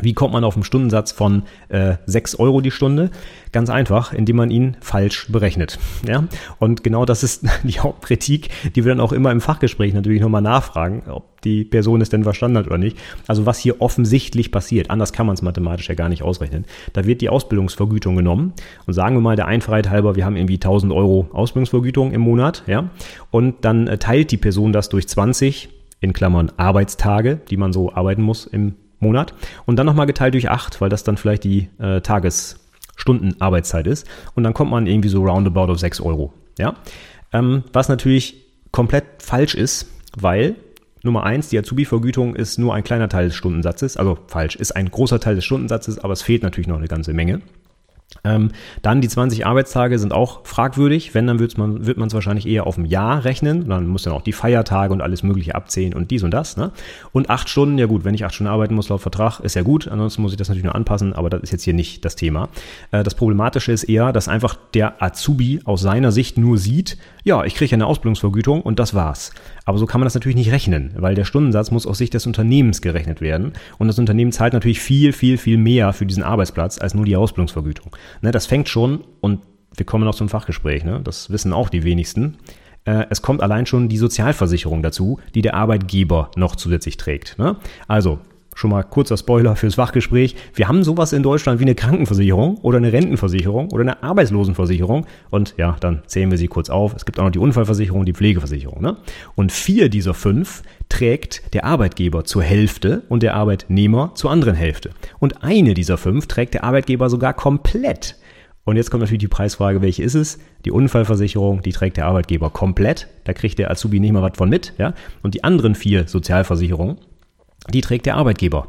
Wie kommt man auf einen Stundensatz von äh, 6 Euro die Stunde? Ganz einfach, indem man ihn falsch berechnet. Ja? Und genau das ist die Hauptkritik, die wir dann auch immer im Fachgespräch natürlich nochmal nachfragen, ob die Person es denn verstanden hat oder nicht. Also was hier offensichtlich passiert, anders kann man es mathematisch ja gar nicht ausrechnen. Da wird die Ausbildungsvergütung genommen und sagen wir mal der Einfachheit halber, wir haben irgendwie 1000 Euro Ausbildungsvergütung im Monat, ja, und dann äh, teilt die Person das durch 20 in Klammern Arbeitstage, die man so arbeiten muss im Monat und dann nochmal geteilt durch 8, weil das dann vielleicht die äh, Tagesstunden ist und dann kommt man irgendwie so roundabout auf 6 Euro. Ja? Ähm, was natürlich komplett falsch ist, weil Nummer eins, die Azubi-Vergütung ist nur ein kleiner Teil des Stundensatzes, also falsch, ist ein großer Teil des Stundensatzes, aber es fehlt natürlich noch eine ganze Menge. Ähm, dann die 20 Arbeitstage sind auch fragwürdig. Wenn, dann man, wird man es wahrscheinlich eher auf ein Jahr rechnen. Dann muss dann auch die Feiertage und alles Mögliche abzählen und dies und das. Ne? Und acht Stunden, ja gut, wenn ich acht Stunden arbeiten muss laut Vertrag, ist ja gut. Ansonsten muss ich das natürlich nur anpassen, aber das ist jetzt hier nicht das Thema. Äh, das Problematische ist eher, dass einfach der Azubi aus seiner Sicht nur sieht, ja, ich kriege eine Ausbildungsvergütung und das war's. Aber so kann man das natürlich nicht rechnen, weil der Stundensatz muss aus Sicht des Unternehmens gerechnet werden. Und das Unternehmen zahlt natürlich viel, viel, viel mehr für diesen Arbeitsplatz als nur die Ausbildungsvergütung. Ne, das fängt schon, und wir kommen noch zum Fachgespräch, ne, das wissen auch die wenigsten. Äh, es kommt allein schon die Sozialversicherung dazu, die der Arbeitgeber noch zusätzlich trägt. Ne? Also schon mal kurzer Spoiler fürs Fachgespräch. Wir haben sowas in Deutschland wie eine Krankenversicherung oder eine Rentenversicherung oder eine Arbeitslosenversicherung. Und ja, dann zählen wir sie kurz auf. Es gibt auch noch die Unfallversicherung, die Pflegeversicherung. Ne? Und vier dieser fünf trägt der Arbeitgeber zur Hälfte und der Arbeitnehmer zur anderen Hälfte. Und eine dieser fünf trägt der Arbeitgeber sogar komplett. Und jetzt kommt natürlich die Preisfrage, welche ist es? Die Unfallversicherung, die trägt der Arbeitgeber komplett. Da kriegt der Azubi nicht mal was von mit. Ja? Und die anderen vier Sozialversicherungen, die trägt der Arbeitgeber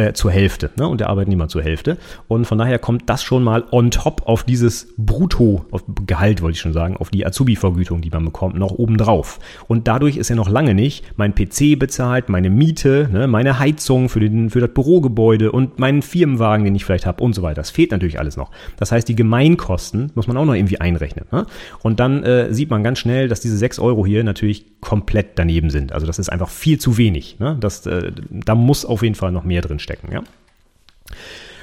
äh, zur Hälfte ne, und der Arbeitnehmer zur Hälfte. Und von daher kommt das schon mal on top auf dieses Brutto, auf Gehalt wollte ich schon sagen, auf die Azubi-Vergütung, die man bekommt, noch obendrauf. Und dadurch ist ja noch lange nicht mein PC bezahlt, meine Miete, ne, meine Heizung für, den, für das Bürogebäude und meinen Firmenwagen, den ich vielleicht habe und so weiter. Das fehlt natürlich alles noch. Das heißt, die Gemeinkosten muss man auch noch irgendwie einrechnen. Ne? Und dann äh, sieht man ganz schnell, dass diese 6 Euro hier natürlich komplett daneben sind. Also das ist einfach viel zu wenig. Ne? Das, äh, da muss auf jeden Fall noch mehr drin stecken. Ja?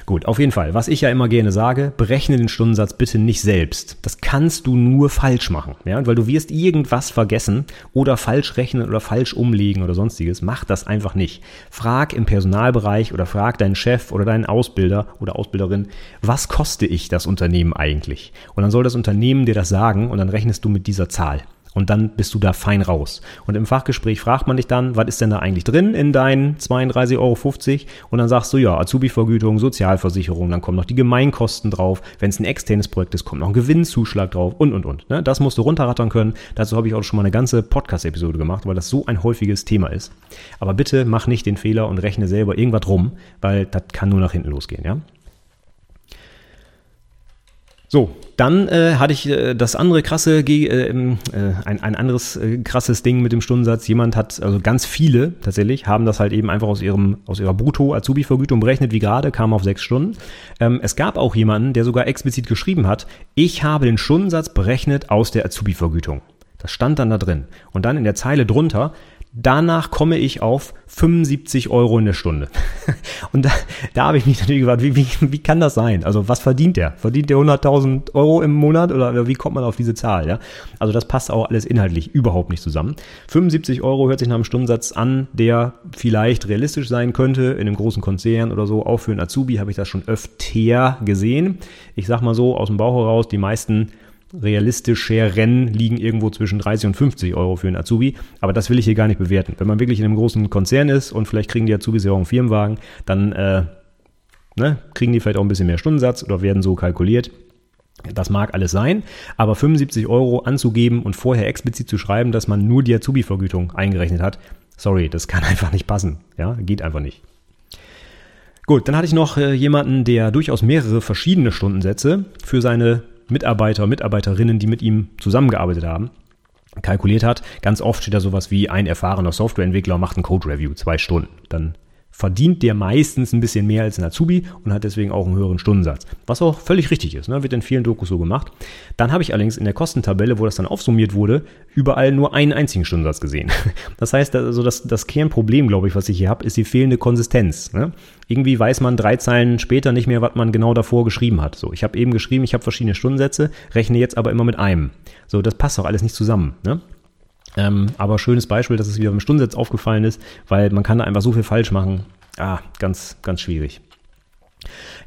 Gut, auf jeden Fall. Was ich ja immer gerne sage, berechne den Stundensatz bitte nicht selbst. Das kannst du nur falsch machen, ja, weil du wirst irgendwas vergessen oder falsch rechnen oder falsch umlegen oder sonstiges. Mach das einfach nicht. Frag im Personalbereich oder frag deinen Chef oder deinen Ausbilder oder Ausbilderin, was koste ich das Unternehmen eigentlich? Und dann soll das Unternehmen dir das sagen und dann rechnest du mit dieser Zahl. Und dann bist du da fein raus. Und im Fachgespräch fragt man dich dann, was ist denn da eigentlich drin in deinen 32,50 Euro? Und dann sagst du, ja, Azubi-Vergütung, Sozialversicherung, dann kommen noch die Gemeinkosten drauf. Wenn es ein externes Projekt ist, kommt noch ein Gewinnzuschlag drauf und, und, und. Ne? Das musst du runterrattern können. Dazu habe ich auch schon mal eine ganze Podcast-Episode gemacht, weil das so ein häufiges Thema ist. Aber bitte mach nicht den Fehler und rechne selber irgendwas rum, weil das kann nur nach hinten losgehen, ja? So, dann äh, hatte ich äh, das andere krasse, äh, äh, ein, ein anderes äh, krasses Ding mit dem Stundensatz. Jemand hat, also ganz viele tatsächlich, haben das halt eben einfach aus ihrem aus ihrer Brutto-Azubi-Vergütung berechnet, wie gerade, kam auf sechs Stunden. Ähm, es gab auch jemanden, der sogar explizit geschrieben hat, ich habe den Stundensatz berechnet aus der Azubi-Vergütung. Das stand dann da drin. Und dann in der Zeile drunter, Danach komme ich auf 75 Euro in der Stunde. Und da, da habe ich mich natürlich gefragt, wie, wie, wie kann das sein? Also was verdient der? Verdient der 100.000 Euro im Monat oder wie kommt man auf diese Zahl? Ja? Also das passt auch alles inhaltlich überhaupt nicht zusammen. 75 Euro hört sich nach einem Stundensatz an, der vielleicht realistisch sein könnte in einem großen Konzern oder so. Auch für einen Azubi habe ich das schon öfter gesehen. Ich sag mal so aus dem Bauch heraus, die meisten realistische Rennen liegen irgendwo zwischen 30 und 50 Euro für einen Azubi. Aber das will ich hier gar nicht bewerten. Wenn man wirklich in einem großen Konzern ist und vielleicht kriegen die Azubis ja auch einen Firmenwagen, dann äh, ne, kriegen die vielleicht auch ein bisschen mehr Stundensatz oder werden so kalkuliert. Das mag alles sein, aber 75 Euro anzugeben und vorher explizit zu schreiben, dass man nur die Azubi-Vergütung eingerechnet hat, sorry, das kann einfach nicht passen. Ja, geht einfach nicht. Gut, dann hatte ich noch äh, jemanden, der durchaus mehrere verschiedene Stundensätze für seine Mitarbeiter, Mitarbeiterinnen, die mit ihm zusammengearbeitet haben, kalkuliert hat. Ganz oft steht da sowas wie ein erfahrener Softwareentwickler macht ein Code-Review, zwei Stunden. Dann verdient der meistens ein bisschen mehr als ein Azubi und hat deswegen auch einen höheren Stundensatz. Was auch völlig richtig ist, ne? wird in vielen Dokus so gemacht. Dann habe ich allerdings in der Kostentabelle, wo das dann aufsummiert wurde, überall nur einen einzigen Stundensatz gesehen. Das heißt, also das, das Kernproblem, glaube ich, was ich hier habe, ist die fehlende Konsistenz. Ne? Irgendwie weiß man drei Zeilen später nicht mehr, was man genau davor geschrieben hat. So, ich habe eben geschrieben, ich habe verschiedene Stundensätze, rechne jetzt aber immer mit einem. So, das passt doch alles nicht zusammen. Ne? Ähm, aber schönes Beispiel, dass es wieder beim Stundensatz aufgefallen ist, weil man kann da einfach so viel falsch machen. Ah, ganz, ganz schwierig.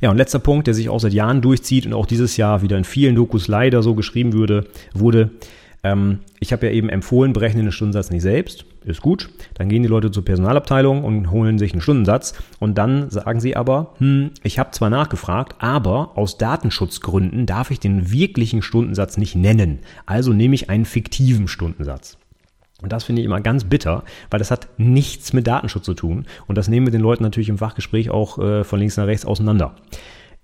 Ja, und letzter Punkt, der sich auch seit Jahren durchzieht und auch dieses Jahr wieder in vielen Dokus leider so geschrieben würde, wurde, ähm, ich habe ja eben empfohlen, berechne den Stundensatz nicht selbst, ist gut. Dann gehen die Leute zur Personalabteilung und holen sich einen Stundensatz und dann sagen sie aber, hm, ich habe zwar nachgefragt, aber aus Datenschutzgründen darf ich den wirklichen Stundensatz nicht nennen. Also nehme ich einen fiktiven Stundensatz. Und das finde ich immer ganz bitter, weil das hat nichts mit Datenschutz zu tun. Und das nehmen wir den Leuten natürlich im Fachgespräch auch äh, von links nach rechts auseinander.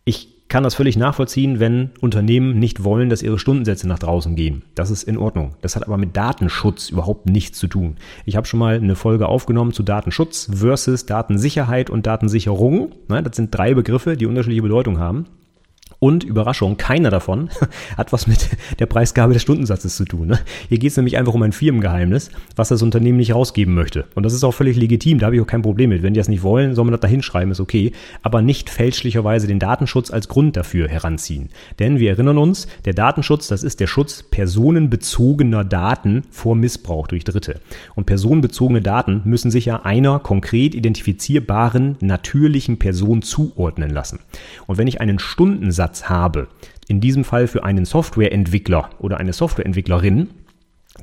Ich kann das völlig nachvollziehen, wenn Unternehmen nicht wollen, dass ihre Stundensätze nach draußen gehen. Das ist in Ordnung. Das hat aber mit Datenschutz überhaupt nichts zu tun. Ich habe schon mal eine Folge aufgenommen zu Datenschutz versus Datensicherheit und Datensicherung. Das sind drei Begriffe, die unterschiedliche Bedeutung haben. Und Überraschung, keiner davon hat was mit der Preisgabe des Stundensatzes zu tun. Ne? Hier geht es nämlich einfach um ein Firmengeheimnis, was das Unternehmen nicht rausgeben möchte. Und das ist auch völlig legitim, da habe ich auch kein Problem mit. Wenn die das nicht wollen, soll man das da hinschreiben, ist okay. Aber nicht fälschlicherweise den Datenschutz als Grund dafür heranziehen. Denn wir erinnern uns, der Datenschutz, das ist der Schutz personenbezogener Daten vor Missbrauch durch Dritte. Und personenbezogene Daten müssen sich ja einer konkret identifizierbaren natürlichen Person zuordnen lassen. Und wenn ich einen Stundensatz Einsatz habe, in diesem Fall für einen Softwareentwickler oder eine Softwareentwicklerin,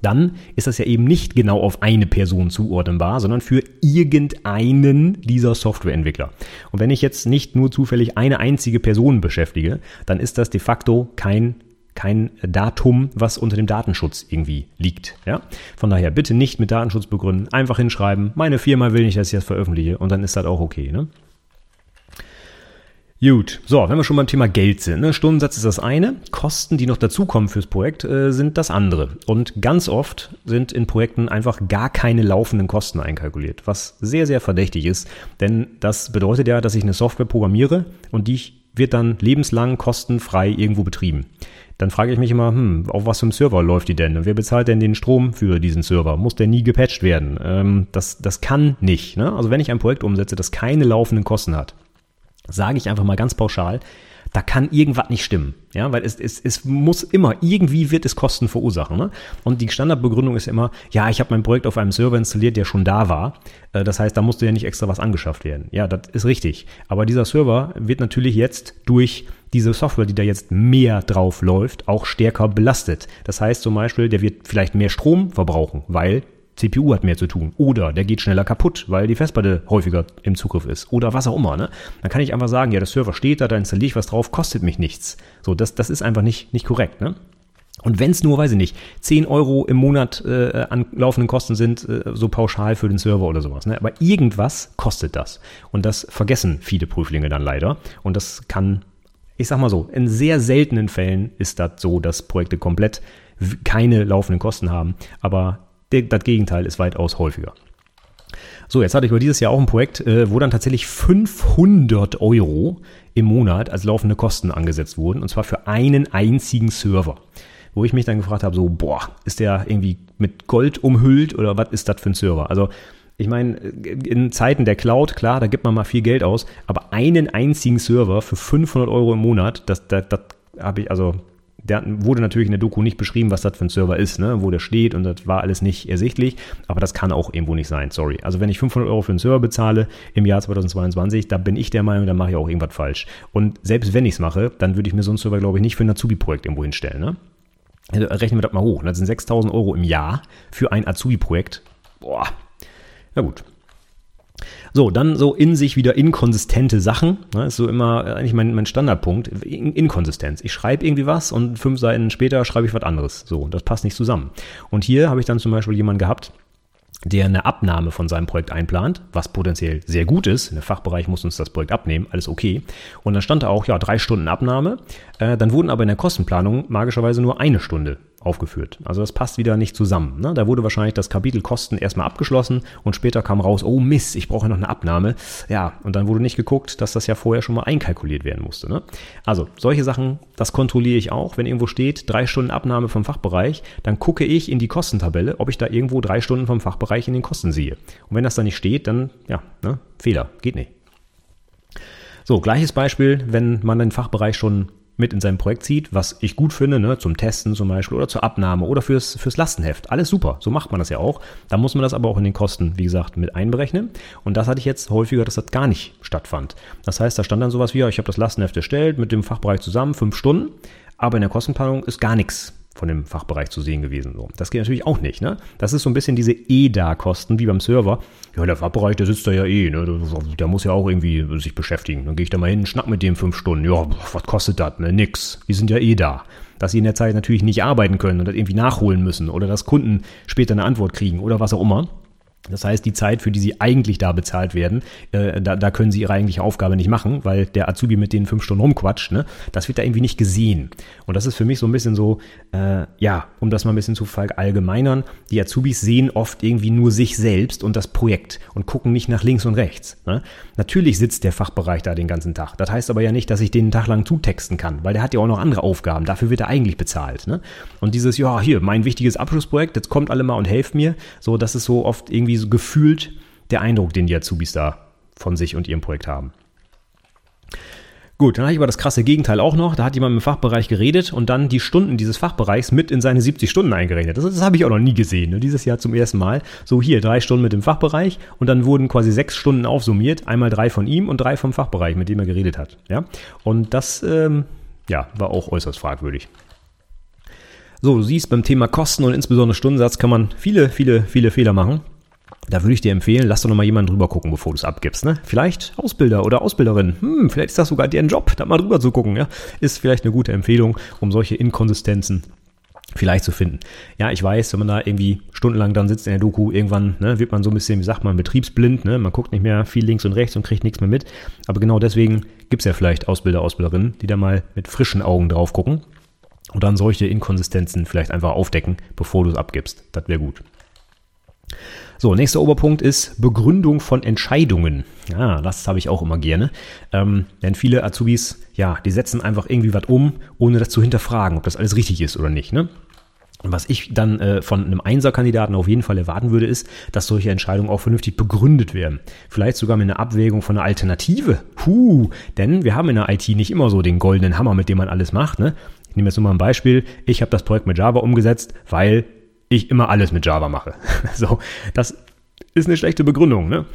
dann ist das ja eben nicht genau auf eine Person zuordnenbar, sondern für irgendeinen dieser Softwareentwickler. Und wenn ich jetzt nicht nur zufällig eine einzige Person beschäftige, dann ist das de facto kein kein Datum, was unter dem Datenschutz irgendwie liegt. Ja? Von daher bitte nicht mit Datenschutz begründen, einfach hinschreiben, meine Firma will nicht, dass ich das veröffentliche und dann ist das auch okay. Ne? Gut, so, wenn wir schon beim Thema Geld sind, ne? Stundensatz ist das eine, Kosten, die noch dazukommen fürs Projekt, äh, sind das andere. Und ganz oft sind in Projekten einfach gar keine laufenden Kosten einkalkuliert, was sehr, sehr verdächtig ist, denn das bedeutet ja, dass ich eine Software programmiere und die wird dann lebenslang kostenfrei irgendwo betrieben. Dann frage ich mich immer, hm, auf was für einem Server läuft die denn? Und wer bezahlt denn den Strom für diesen Server? Muss der nie gepatcht werden? Ähm, das, das kann nicht. Ne? Also wenn ich ein Projekt umsetze, das keine laufenden Kosten hat, sage ich einfach mal ganz pauschal, da kann irgendwas nicht stimmen. Ja, weil es, es, es muss immer, irgendwie wird es Kosten verursachen. Ne? Und die Standardbegründung ist immer, ja, ich habe mein Projekt auf einem Server installiert, der schon da war. Äh, das heißt, da musste ja nicht extra was angeschafft werden. Ja, das ist richtig. Aber dieser Server wird natürlich jetzt durch diese Software, die da jetzt mehr drauf läuft, auch stärker belastet. Das heißt zum Beispiel, der wird vielleicht mehr Strom verbrauchen, weil CPU hat mehr zu tun. Oder der geht schneller kaputt, weil die Festplatte häufiger im Zugriff ist. Oder was auch immer. Ne? Dann kann ich einfach sagen, ja, der Server steht da, da installiere ich was drauf, kostet mich nichts. So, das, das ist einfach nicht, nicht korrekt. Ne? Und wenn es nur, weiß ich nicht, 10 Euro im Monat äh, an laufenden Kosten sind, äh, so pauschal für den Server oder sowas. Ne? Aber irgendwas kostet das. Und das vergessen viele Prüflinge dann leider. Und das kann, ich sag mal so, in sehr seltenen Fällen ist das so, dass Projekte komplett keine laufenden Kosten haben. Aber das Gegenteil ist weitaus häufiger. So, jetzt hatte ich über dieses Jahr auch ein Projekt, äh, wo dann tatsächlich 500 Euro im Monat als laufende Kosten angesetzt wurden, und zwar für einen einzigen Server. Wo ich mich dann gefragt habe, so, boah, ist der irgendwie mit Gold umhüllt oder was ist das für ein Server? Also, ich meine, in Zeiten der Cloud, klar, da gibt man mal viel Geld aus, aber einen einzigen Server für 500 Euro im Monat, das, das, das habe ich, also der wurde natürlich in der Doku nicht beschrieben, was das für ein Server ist, ne, wo der steht und das war alles nicht ersichtlich, aber das kann auch irgendwo nicht sein, sorry. Also wenn ich 500 Euro für einen Server bezahle im Jahr 2022, da bin ich der Meinung, da mache ich auch irgendwas falsch. Und selbst wenn ich es mache, dann würde ich mir so einen Server, glaube ich, nicht für ein Azubi-Projekt irgendwo hinstellen, ne? Also rechnen wir das mal hoch. Das sind 6000 Euro im Jahr für ein Azubi-Projekt. Boah. Na gut, so, dann so in sich wieder inkonsistente Sachen. Ne, ist so immer eigentlich mein, mein Standardpunkt. In Inkonsistenz. Ich schreibe irgendwie was und fünf Seiten später schreibe ich was anderes. So, das passt nicht zusammen. Und hier habe ich dann zum Beispiel jemanden gehabt, der eine Abnahme von seinem Projekt einplant, was potenziell sehr gut ist. Der Fachbereich muss uns das Projekt abnehmen, alles okay. Und dann stand da auch, ja, drei Stunden Abnahme. Äh, dann wurden aber in der Kostenplanung magischerweise nur eine Stunde aufgeführt. Also das passt wieder nicht zusammen. Ne? Da wurde wahrscheinlich das Kapitel Kosten erstmal abgeschlossen und später kam raus, oh Mist, ich brauche noch eine Abnahme. Ja, und dann wurde nicht geguckt, dass das ja vorher schon mal einkalkuliert werden musste. Ne? Also solche Sachen, das kontrolliere ich auch. Wenn irgendwo steht, drei Stunden Abnahme vom Fachbereich, dann gucke ich in die Kostentabelle, ob ich da irgendwo drei Stunden vom Fachbereich in den Kosten sehe. Und wenn das da nicht steht, dann, ja, ne, Fehler, geht nicht. So, gleiches Beispiel, wenn man den Fachbereich schon mit in sein Projekt zieht, was ich gut finde, ne, zum Testen zum Beispiel oder zur Abnahme oder fürs, fürs Lastenheft. Alles super, so macht man das ja auch. Da muss man das aber auch in den Kosten, wie gesagt, mit einberechnen. Und das hatte ich jetzt häufiger, dass das gar nicht stattfand. Das heißt, da stand dann sowas wie, ich habe das Lastenheft erstellt mit dem Fachbereich zusammen, fünf Stunden, aber in der Kostenplanung ist gar nichts von dem Fachbereich zu sehen gewesen. So. Das geht natürlich auch nicht. Ne? Das ist so ein bisschen diese EDA-Kosten wie beim Server. Ja, der Fachbereich, der sitzt da ja eh. Ne? Der muss ja auch irgendwie sich beschäftigen. Dann gehe ich da mal hin, schnack mit dem fünf Stunden. Ja, was kostet das? Ne? Nix. Die sind ja eh da. Dass sie in der Zeit natürlich nicht arbeiten können und das irgendwie nachholen müssen oder dass Kunden später eine Antwort kriegen oder was auch immer. Das heißt, die Zeit, für die sie eigentlich da bezahlt werden, äh, da, da können sie ihre eigentliche Aufgabe nicht machen, weil der Azubi mit denen fünf Stunden rumquatscht, ne? Das wird da irgendwie nicht gesehen. Und das ist für mich so ein bisschen so, äh, ja, um das mal ein bisschen zu verallgemeinern, die Azubis sehen oft irgendwie nur sich selbst und das Projekt und gucken nicht nach links und rechts. Ne? Natürlich sitzt der Fachbereich da den ganzen Tag. Das heißt aber ja nicht, dass ich den Tag lang zutexten kann, weil der hat ja auch noch andere Aufgaben. Dafür wird er eigentlich bezahlt. Ne? Und dieses, ja, hier, mein wichtiges Abschlussprojekt, jetzt kommt alle mal und helft mir, so, das ist so oft irgendwie irgendwie so gefühlt der Eindruck, den die Azubis da von sich und ihrem Projekt haben. Gut, dann habe ich aber das krasse Gegenteil auch noch. Da hat jemand im Fachbereich geredet und dann die Stunden dieses Fachbereichs mit in seine 70 Stunden eingerechnet. Das, das habe ich auch noch nie gesehen. Ne? Dieses Jahr zum ersten Mal. So hier, drei Stunden mit dem Fachbereich und dann wurden quasi sechs Stunden aufsummiert. Einmal drei von ihm und drei vom Fachbereich, mit dem er geredet hat. Ja? Und das ähm, ja, war auch äußerst fragwürdig. So, du siehst, beim Thema Kosten und insbesondere Stundensatz kann man viele, viele, viele Fehler machen. Da würde ich dir empfehlen, lass doch noch mal jemanden drüber gucken, bevor du es abgibst. Ne? Vielleicht Ausbilder oder Ausbilderin. Hm, vielleicht ist das sogar deren Job, da mal drüber zu gucken. Ja? Ist vielleicht eine gute Empfehlung, um solche Inkonsistenzen vielleicht zu finden. Ja, ich weiß, wenn man da irgendwie stundenlang dann sitzt in der Doku, irgendwann ne, wird man so ein bisschen, wie sagt man, betriebsblind. Ne? Man guckt nicht mehr viel links und rechts und kriegt nichts mehr mit. Aber genau deswegen gibt es ja vielleicht Ausbilder, Ausbilderinnen, die da mal mit frischen Augen drauf gucken und dann solche Inkonsistenzen vielleicht einfach aufdecken, bevor du es abgibst. Das wäre gut. So, nächster Oberpunkt ist Begründung von Entscheidungen. Ja, das habe ich auch immer gerne. Ähm, denn viele Azubis, ja, die setzen einfach irgendwie was um, ohne das zu hinterfragen, ob das alles richtig ist oder nicht. Ne? Was ich dann äh, von einem Einserkandidaten auf jeden Fall erwarten würde, ist, dass solche Entscheidungen auch vernünftig begründet werden. Vielleicht sogar mit einer Abwägung von einer Alternative. Puh, denn wir haben in der IT nicht immer so den goldenen Hammer, mit dem man alles macht. Ne? Ich nehme jetzt nur mal ein Beispiel. Ich habe das Projekt mit Java umgesetzt, weil ich immer alles mit Java mache. so, das ist eine schlechte Begründung, ne?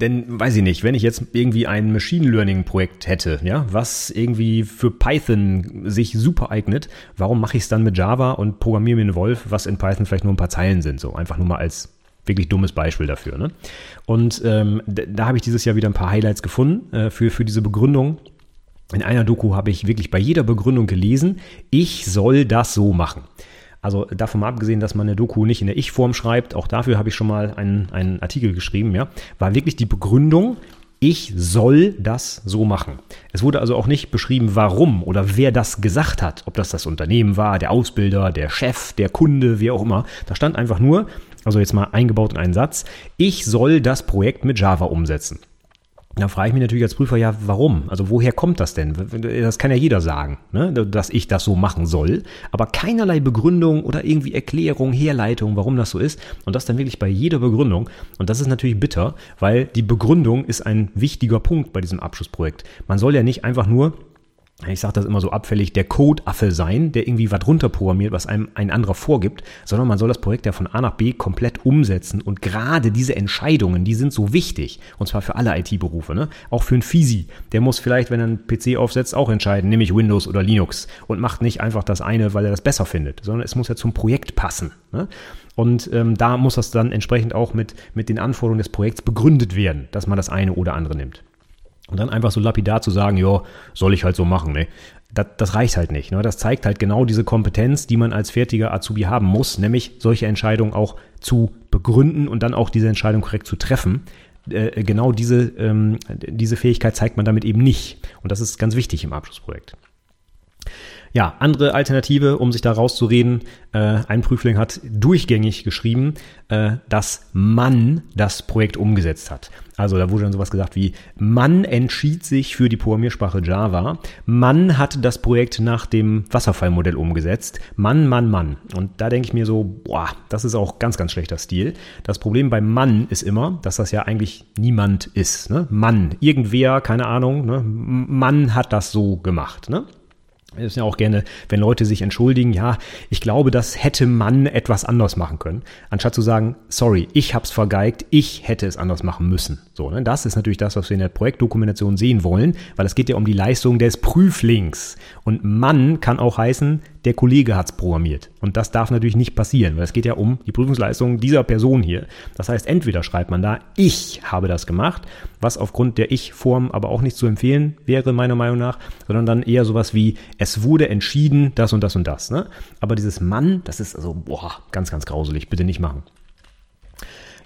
Denn, weiß ich nicht, wenn ich jetzt irgendwie ein Machine Learning Projekt hätte, ja, was irgendwie für Python sich super eignet, warum mache ich es dann mit Java und programmiere mir einen Wolf, was in Python vielleicht nur ein paar Zeilen sind, so einfach nur mal als wirklich dummes Beispiel dafür. Ne? Und ähm, da, habe ich dieses Jahr wieder ein paar Highlights gefunden äh, für, für diese Begründung. In einer Doku habe ich wirklich bei jeder Begründung gelesen, ich soll das so machen. Also davon mal abgesehen, dass man eine Doku nicht in der Ich-Form schreibt, auch dafür habe ich schon mal einen, einen Artikel geschrieben, ja, war wirklich die Begründung, ich soll das so machen. Es wurde also auch nicht beschrieben, warum oder wer das gesagt hat, ob das das Unternehmen war, der Ausbilder, der Chef, der Kunde, wie auch immer. Da stand einfach nur, also jetzt mal eingebaut in einen Satz, ich soll das Projekt mit Java umsetzen. Da frage ich mich natürlich als Prüfer, ja, warum? Also woher kommt das denn? Das kann ja jeder sagen, ne? dass ich das so machen soll, aber keinerlei Begründung oder irgendwie Erklärung, Herleitung, warum das so ist. Und das dann wirklich bei jeder Begründung. Und das ist natürlich bitter, weil die Begründung ist ein wichtiger Punkt bei diesem Abschlussprojekt. Man soll ja nicht einfach nur ich sage das immer so abfällig, der Code-Affe sein, der irgendwie was runterprogrammiert, was einem ein anderer vorgibt, sondern man soll das Projekt ja von A nach B komplett umsetzen. Und gerade diese Entscheidungen, die sind so wichtig. Und zwar für alle IT-Berufe. Ne? Auch für einen Fisi. Der muss vielleicht, wenn er einen PC aufsetzt, auch entscheiden, nämlich Windows oder Linux. Und macht nicht einfach das eine, weil er das besser findet, sondern es muss ja zum Projekt passen. Ne? Und ähm, da muss das dann entsprechend auch mit, mit den Anforderungen des Projekts begründet werden, dass man das eine oder andere nimmt. Und dann einfach so lapidar zu sagen, ja, soll ich halt so machen, ne? Das, das reicht halt nicht. Ne? Das zeigt halt genau diese Kompetenz, die man als fertiger Azubi haben muss, nämlich solche Entscheidungen auch zu begründen und dann auch diese Entscheidung korrekt zu treffen. Äh, genau diese, ähm, diese Fähigkeit zeigt man damit eben nicht. Und das ist ganz wichtig im Abschlussprojekt. Ja, andere Alternative, um sich da rauszureden. Äh, ein Prüfling hat durchgängig geschrieben, äh, dass man das Projekt umgesetzt hat. Also da wurde dann sowas gesagt wie, man entschied sich für die Programmiersprache Java, man hat das Projekt nach dem Wasserfallmodell umgesetzt, Mann, Mann, Mann. Und da denke ich mir so, boah, das ist auch ganz, ganz schlechter Stil. Das Problem beim Mann ist immer, dass das ja eigentlich niemand ist. Ne? Mann, irgendwer, keine Ahnung, ne? Mann hat das so gemacht. Ne? Ist ja auch gerne, wenn Leute sich entschuldigen, ja, ich glaube, das hätte man etwas anders machen können, anstatt zu sagen, sorry, ich hab's vergeigt, ich hätte es anders machen müssen. So, ne? Das ist natürlich das, was wir in der Projektdokumentation sehen wollen, weil es geht ja um die Leistung des Prüflings. Und man kann auch heißen, der Kollege hat's programmiert. Und das darf natürlich nicht passieren, weil es geht ja um die Prüfungsleistung dieser Person hier. Das heißt, entweder schreibt man da, ich habe das gemacht, was aufgrund der Ich-Form aber auch nicht zu empfehlen wäre, meiner Meinung nach, sondern dann eher sowas wie, es wurde entschieden, das und das und das. Ne? Aber dieses Mann, das ist also, boah, ganz, ganz grauselig, bitte nicht machen.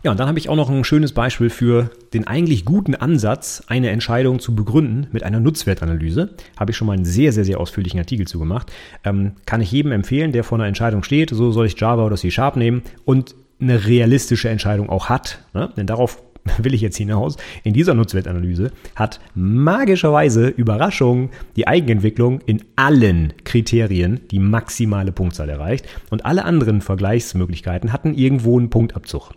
Ja, und dann habe ich auch noch ein schönes Beispiel für den eigentlich guten Ansatz, eine Entscheidung zu begründen mit einer Nutzwertanalyse. Habe ich schon mal einen sehr, sehr, sehr ausführlichen Artikel zu gemacht. Ähm, kann ich jedem empfehlen, der vor einer Entscheidung steht, so soll ich Java oder C Sharp nehmen und eine realistische Entscheidung auch hat. Ne? Denn darauf will ich jetzt hinaus. In dieser Nutzwertanalyse hat magischerweise Überraschung die Eigenentwicklung in allen Kriterien die maximale Punktzahl erreicht und alle anderen Vergleichsmöglichkeiten hatten irgendwo einen Punktabzug.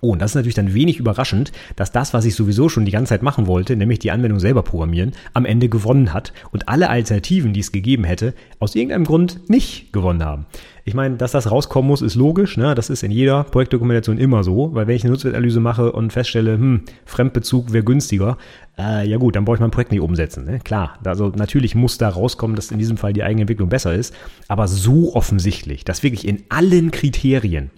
Oh, und das ist natürlich dann wenig überraschend, dass das, was ich sowieso schon die ganze Zeit machen wollte, nämlich die Anwendung selber programmieren, am Ende gewonnen hat und alle Alternativen, die es gegeben hätte, aus irgendeinem Grund nicht gewonnen haben. Ich meine, dass das rauskommen muss, ist logisch. Ne? Das ist in jeder Projektdokumentation immer so, weil wenn ich eine Nutzwertanalyse mache und feststelle, hm, Fremdbezug wäre günstiger, äh, ja gut, dann brauche ich mein Projekt nicht umsetzen. Ne? Klar, also natürlich muss da rauskommen, dass in diesem Fall die Eigenentwicklung besser ist, aber so offensichtlich, dass wirklich in allen Kriterien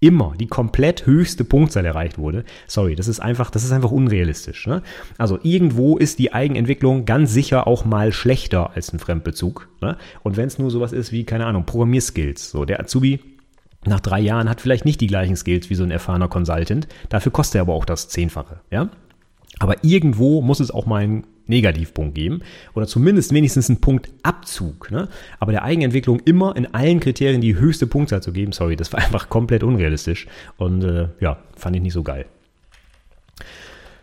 immer die komplett höchste Punktzahl erreicht wurde. Sorry, das ist einfach, das ist einfach unrealistisch. Ne? Also irgendwo ist die Eigenentwicklung ganz sicher auch mal schlechter als ein Fremdbezug. Ne? Und wenn es nur sowas ist wie, keine Ahnung, Programmierskills. So, der Azubi nach drei Jahren hat vielleicht nicht die gleichen Skills wie so ein erfahrener Consultant. Dafür kostet er aber auch das Zehnfache. Ja? Aber irgendwo muss es auch mal ein Negativpunkt geben oder zumindest wenigstens einen Punktabzug. Ne? Aber der Eigenentwicklung immer in allen Kriterien die höchste Punktzahl zu geben, sorry, das war einfach komplett unrealistisch und äh, ja, fand ich nicht so geil.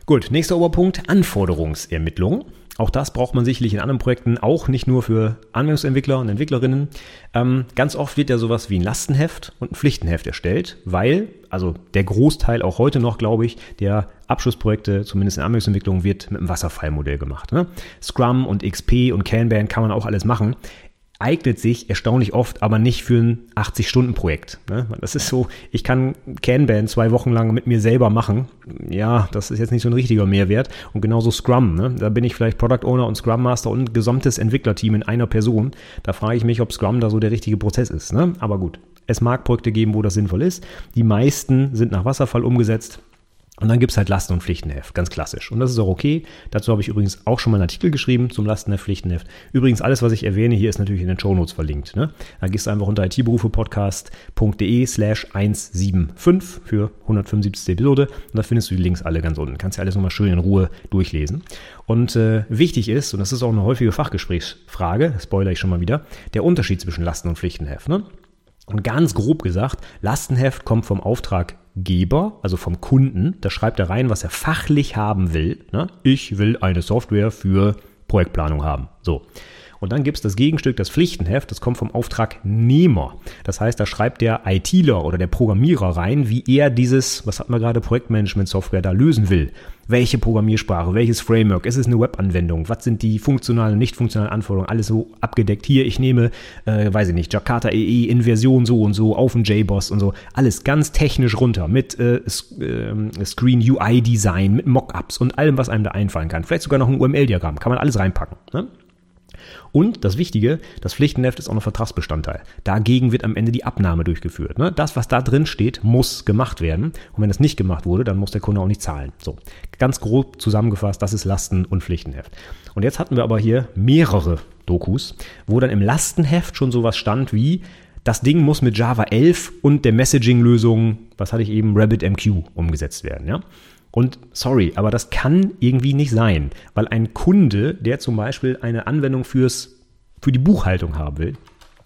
Gut, nächster Oberpunkt, Anforderungsermittlung. Auch das braucht man sicherlich in anderen Projekten auch nicht nur für Anwendungsentwickler und Entwicklerinnen. Ähm, ganz oft wird ja sowas wie ein Lastenheft und ein Pflichtenheft erstellt, weil, also der Großteil auch heute noch, glaube ich, der Abschlussprojekte, zumindest in Anwendungsentwicklung, wird mit einem Wasserfallmodell gemacht. Ne? Scrum und XP und Kanban kann man auch alles machen eignet sich erstaunlich oft, aber nicht für ein 80-Stunden-Projekt. Ne? Das ist so, ich kann Kanban zwei Wochen lang mit mir selber machen. Ja, das ist jetzt nicht so ein richtiger Mehrwert. Und genauso Scrum. Ne? Da bin ich vielleicht Product Owner und Scrum Master und gesamtes Entwicklerteam in einer Person. Da frage ich mich, ob Scrum da so der richtige Prozess ist. Ne? Aber gut, es mag Projekte geben, wo das sinnvoll ist. Die meisten sind nach Wasserfall umgesetzt. Und dann gibt's halt Lasten- und Pflichtenheft, ganz klassisch. Und das ist auch okay. Dazu habe ich übrigens auch schon mal einen Artikel geschrieben zum Lastenheft, Pflichtenheft. Übrigens, alles, was ich erwähne, hier ist natürlich in den Shownotes verlinkt. Ne? Da gehst du einfach unter itberufepodcast.de slash 175 für 175. Episode und da findest du die Links alle ganz unten. Kannst dir alles nochmal schön in Ruhe durchlesen. Und äh, wichtig ist, und das ist auch eine häufige Fachgesprächsfrage, spoiler ich schon mal wieder, der Unterschied zwischen Lasten- und Pflichtenheft. Ne? Und ganz grob gesagt, Lastenheft kommt vom Auftraggeber, also vom Kunden. Da schreibt er rein, was er fachlich haben will. Ne? Ich will eine Software für Projektplanung haben. So. Und dann gibt es das Gegenstück, das Pflichtenheft, das kommt vom Auftragnehmer. Das heißt, da schreibt der ITler oder der Programmierer rein, wie er dieses, was hat man gerade, Projektmanagement-Software da lösen will. Welche Programmiersprache, welches Framework, ist es eine Webanwendung, was sind die funktionalen nicht funktionalen Anforderungen, alles so abgedeckt. Hier, ich nehme, äh, weiß ich nicht, Jakarta EE in Version so und so auf den JBoss und so. Alles ganz technisch runter mit äh, äh, Screen UI Design, mit Mockups und allem, was einem da einfallen kann. Vielleicht sogar noch ein UML-Diagramm, kann man alles reinpacken. Ne? Und das Wichtige, das Pflichtenheft ist auch ein Vertragsbestandteil. Dagegen wird am Ende die Abnahme durchgeführt. Ne? Das, was da drin steht, muss gemacht werden. Und wenn das nicht gemacht wurde, dann muss der Kunde auch nicht zahlen. So, ganz grob zusammengefasst, das ist Lasten- und Pflichtenheft. Und jetzt hatten wir aber hier mehrere Dokus, wo dann im Lastenheft schon sowas stand wie, das Ding muss mit Java 11 und der Messaging-Lösung, was hatte ich eben, RabbitMQ umgesetzt werden. Ja? Und sorry, aber das kann irgendwie nicht sein, weil ein Kunde, der zum Beispiel eine Anwendung fürs, für die Buchhaltung haben will,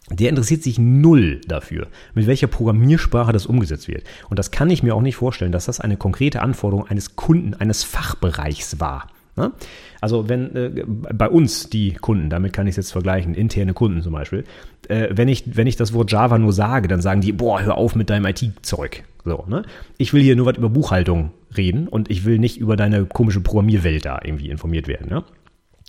der interessiert sich null dafür, mit welcher Programmiersprache das umgesetzt wird. Und das kann ich mir auch nicht vorstellen, dass das eine konkrete Anforderung eines Kunden, eines Fachbereichs war. Ne? Also wenn äh, bei uns die Kunden, damit kann ich es jetzt vergleichen, interne Kunden zum Beispiel, äh, wenn, ich, wenn ich das Wort Java nur sage, dann sagen die, boah, hör auf mit deinem IT-Zeug. So, ne? Ich will hier nur was über Buchhaltung reden und ich will nicht über deine komische Programmierwelt da irgendwie informiert werden. Ne?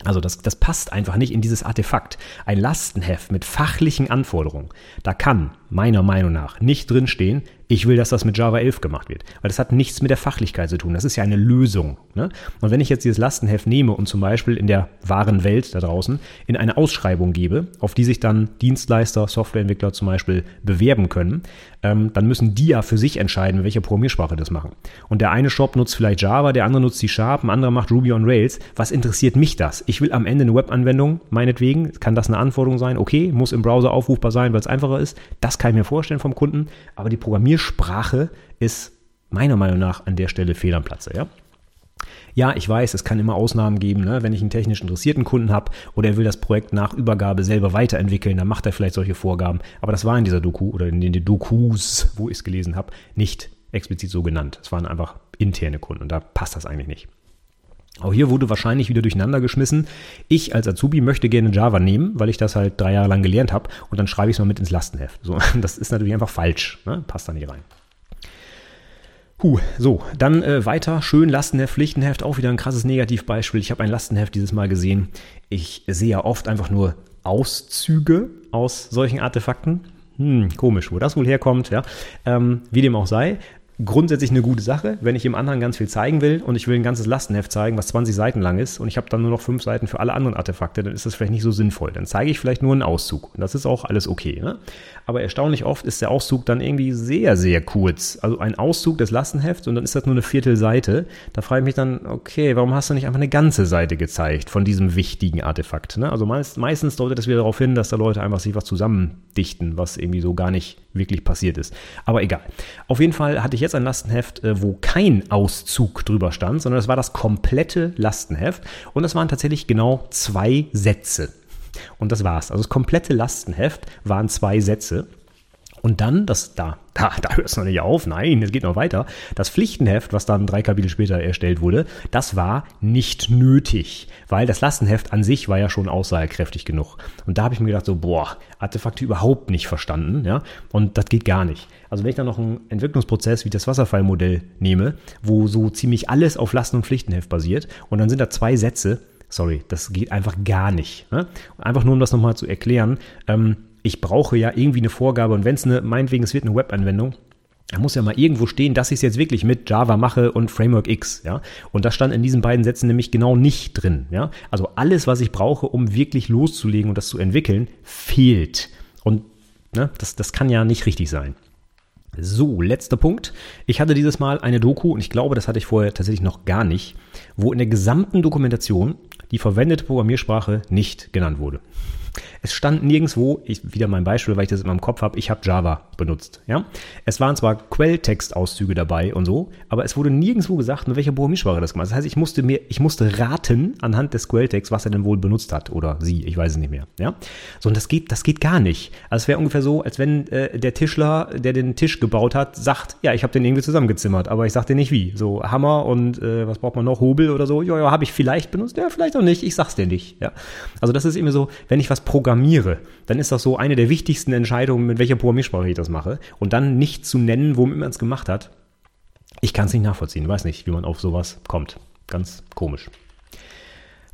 Also das, das passt einfach nicht in dieses Artefakt. Ein Lastenheft mit fachlichen Anforderungen, da kann meiner Meinung nach nicht drinstehen, ich will, dass das mit Java 11 gemacht wird. Weil das hat nichts mit der Fachlichkeit zu tun. Das ist ja eine Lösung. Ne? Und wenn ich jetzt dieses Lastenheft nehme und zum Beispiel in der wahren Welt da draußen in eine Ausschreibung gebe, auf die sich dann Dienstleister, Softwareentwickler zum Beispiel bewerben können, ähm, dann müssen die ja für sich entscheiden, welche Programmiersprache das machen. Und der eine Shop nutzt vielleicht Java, der andere nutzt C-Sharp, ein anderer macht Ruby on Rails. Was interessiert mich das? Ich will am Ende eine Webanwendung, meinetwegen, kann das eine Anforderung sein, okay, muss im Browser aufrufbar sein, weil es einfacher ist. Das kann ich mir vorstellen vom Kunden, aber die Programmiersprache ist meiner Meinung nach an der Stelle fehl am Platze, ja. Ja, ich weiß, es kann immer Ausnahmen geben, ne? wenn ich einen technisch interessierten Kunden habe oder er will das Projekt nach Übergabe selber weiterentwickeln, dann macht er vielleicht solche Vorgaben. Aber das war in dieser Doku oder in den Dokus, wo ich es gelesen habe, nicht explizit so genannt. Es waren einfach interne Kunden und da passt das eigentlich nicht. Auch hier wurde wahrscheinlich wieder durcheinander geschmissen. Ich als Azubi möchte gerne Java nehmen, weil ich das halt drei Jahre lang gelernt habe und dann schreibe ich es mal mit ins Lastenheft. So, das ist natürlich einfach falsch. Ne? Passt da nicht rein. Puh, so, dann äh, weiter. Schön Lastenheft, Pflichtenheft, auch wieder ein krasses Negativbeispiel. Ich habe ein Lastenheft dieses Mal gesehen. Ich sehe ja oft einfach nur Auszüge aus solchen Artefakten. Hm, komisch, wo das wohl herkommt, ja. Ähm, wie dem auch sei grundsätzlich eine gute Sache, wenn ich dem anderen ganz viel zeigen will und ich will ein ganzes Lastenheft zeigen, was 20 Seiten lang ist und ich habe dann nur noch fünf Seiten für alle anderen Artefakte, dann ist das vielleicht nicht so sinnvoll. Dann zeige ich vielleicht nur einen Auszug und das ist auch alles okay. Ne? Aber erstaunlich oft ist der Auszug dann irgendwie sehr, sehr kurz. Also ein Auszug des Lastenhefts und dann ist das nur eine Viertelseite. Da frage ich mich dann, okay, warum hast du nicht einfach eine ganze Seite gezeigt von diesem wichtigen Artefakt? Ne? Also meist, meistens deutet das wieder darauf hin, dass da Leute einfach sich was zusammendichten, was irgendwie so gar nicht wirklich passiert ist. Aber egal. Auf jeden Fall hatte ich jetzt ein Lastenheft, äh, wo kein Auszug drüber stand, sondern es war das komplette Lastenheft und das waren tatsächlich genau zwei Sätze. Und das war's. Also das komplette Lastenheft waren zwei Sätze. Und dann, das, da, da, da hört es noch nicht auf, nein, es geht noch weiter. Das Pflichtenheft, was dann drei Kapitel später erstellt wurde, das war nicht nötig, weil das Lastenheft an sich war ja schon aussagekräftig genug. Und da habe ich mir gedacht, so, boah, Artefakte überhaupt nicht verstanden, ja, und das geht gar nicht. Also wenn ich dann noch einen Entwicklungsprozess wie das Wasserfallmodell nehme, wo so ziemlich alles auf Lasten- und Pflichtenheft basiert, und dann sind da zwei Sätze, sorry, das geht einfach gar nicht. Ne? Einfach nur, um das nochmal zu erklären, ähm, ich brauche ja irgendwie eine Vorgabe und wenn es eine, meinetwegen, es wird eine Webanwendung, da muss ja mal irgendwo stehen, dass ich es jetzt wirklich mit Java mache und Framework X, ja. Und das stand in diesen beiden Sätzen nämlich genau nicht drin, ja. Also alles, was ich brauche, um wirklich loszulegen und das zu entwickeln, fehlt. Und ne, das, das kann ja nicht richtig sein. So, letzter Punkt. Ich hatte dieses Mal eine Doku und ich glaube, das hatte ich vorher tatsächlich noch gar nicht, wo in der gesamten Dokumentation die verwendete Programmiersprache nicht genannt wurde. Es stand nirgendwo, ich, wieder mein Beispiel, weil ich das in meinem Kopf habe, ich habe Java benutzt. Ja? Es waren zwar Quelltextauszüge dabei und so, aber es wurde nirgendwo gesagt, mit welcher Programmiersprache das gemacht. Das heißt, ich musste mir, ich musste raten anhand des Quelltexts, was er denn wohl benutzt hat oder sie, ich weiß es nicht mehr. Ja? So, und das geht, das geht gar nicht. Also es wäre ungefähr so, als wenn äh, der Tischler, der den Tisch gebaut hat, sagt, ja, ich habe den irgendwie zusammengezimmert, aber ich sag dir nicht wie. So Hammer und äh, was braucht man noch, Hobel oder so, ja, ja, habe ich vielleicht benutzt, ja, vielleicht auch nicht, ich sag's dir nicht. Ja? Also das ist immer so, wenn ich was programmiere, dann ist das so eine der wichtigsten Entscheidungen, mit welcher Programmiersprache ich das mache. Und dann nicht zu nennen, womit man es gemacht hat. Ich kann es nicht nachvollziehen, weiß nicht, wie man auf sowas kommt. Ganz komisch.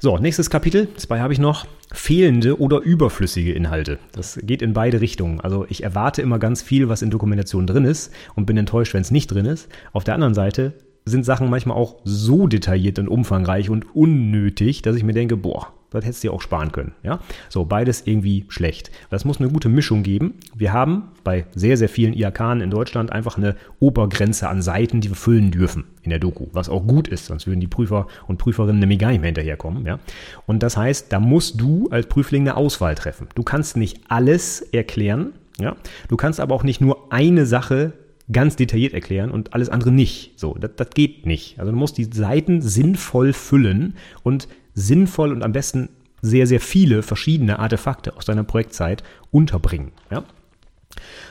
So, nächstes Kapitel, zwei habe ich noch. Fehlende oder überflüssige Inhalte. Das geht in beide Richtungen. Also ich erwarte immer ganz viel, was in Dokumentation drin ist und bin enttäuscht, wenn es nicht drin ist. Auf der anderen Seite sind Sachen manchmal auch so detailliert und umfangreich und unnötig, dass ich mir denke, boah, das hättest du dir auch sparen können. Ja? So, beides irgendwie schlecht. Das muss eine gute Mischung geben. Wir haben bei sehr, sehr vielen IAK in Deutschland einfach eine Obergrenze an Seiten, die wir füllen dürfen in der Doku, was auch gut ist, sonst würden die Prüfer und Prüferinnen nämlich gar nicht mehr hinterherkommen. Ja? Und das heißt, da musst du als Prüfling eine Auswahl treffen. Du kannst nicht alles erklären, ja? du kannst aber auch nicht nur eine Sache ganz detailliert erklären und alles andere nicht. So, das, das geht nicht. Also du musst die Seiten sinnvoll füllen und sinnvoll und am besten sehr, sehr viele verschiedene Artefakte aus deiner Projektzeit unterbringen. Ja?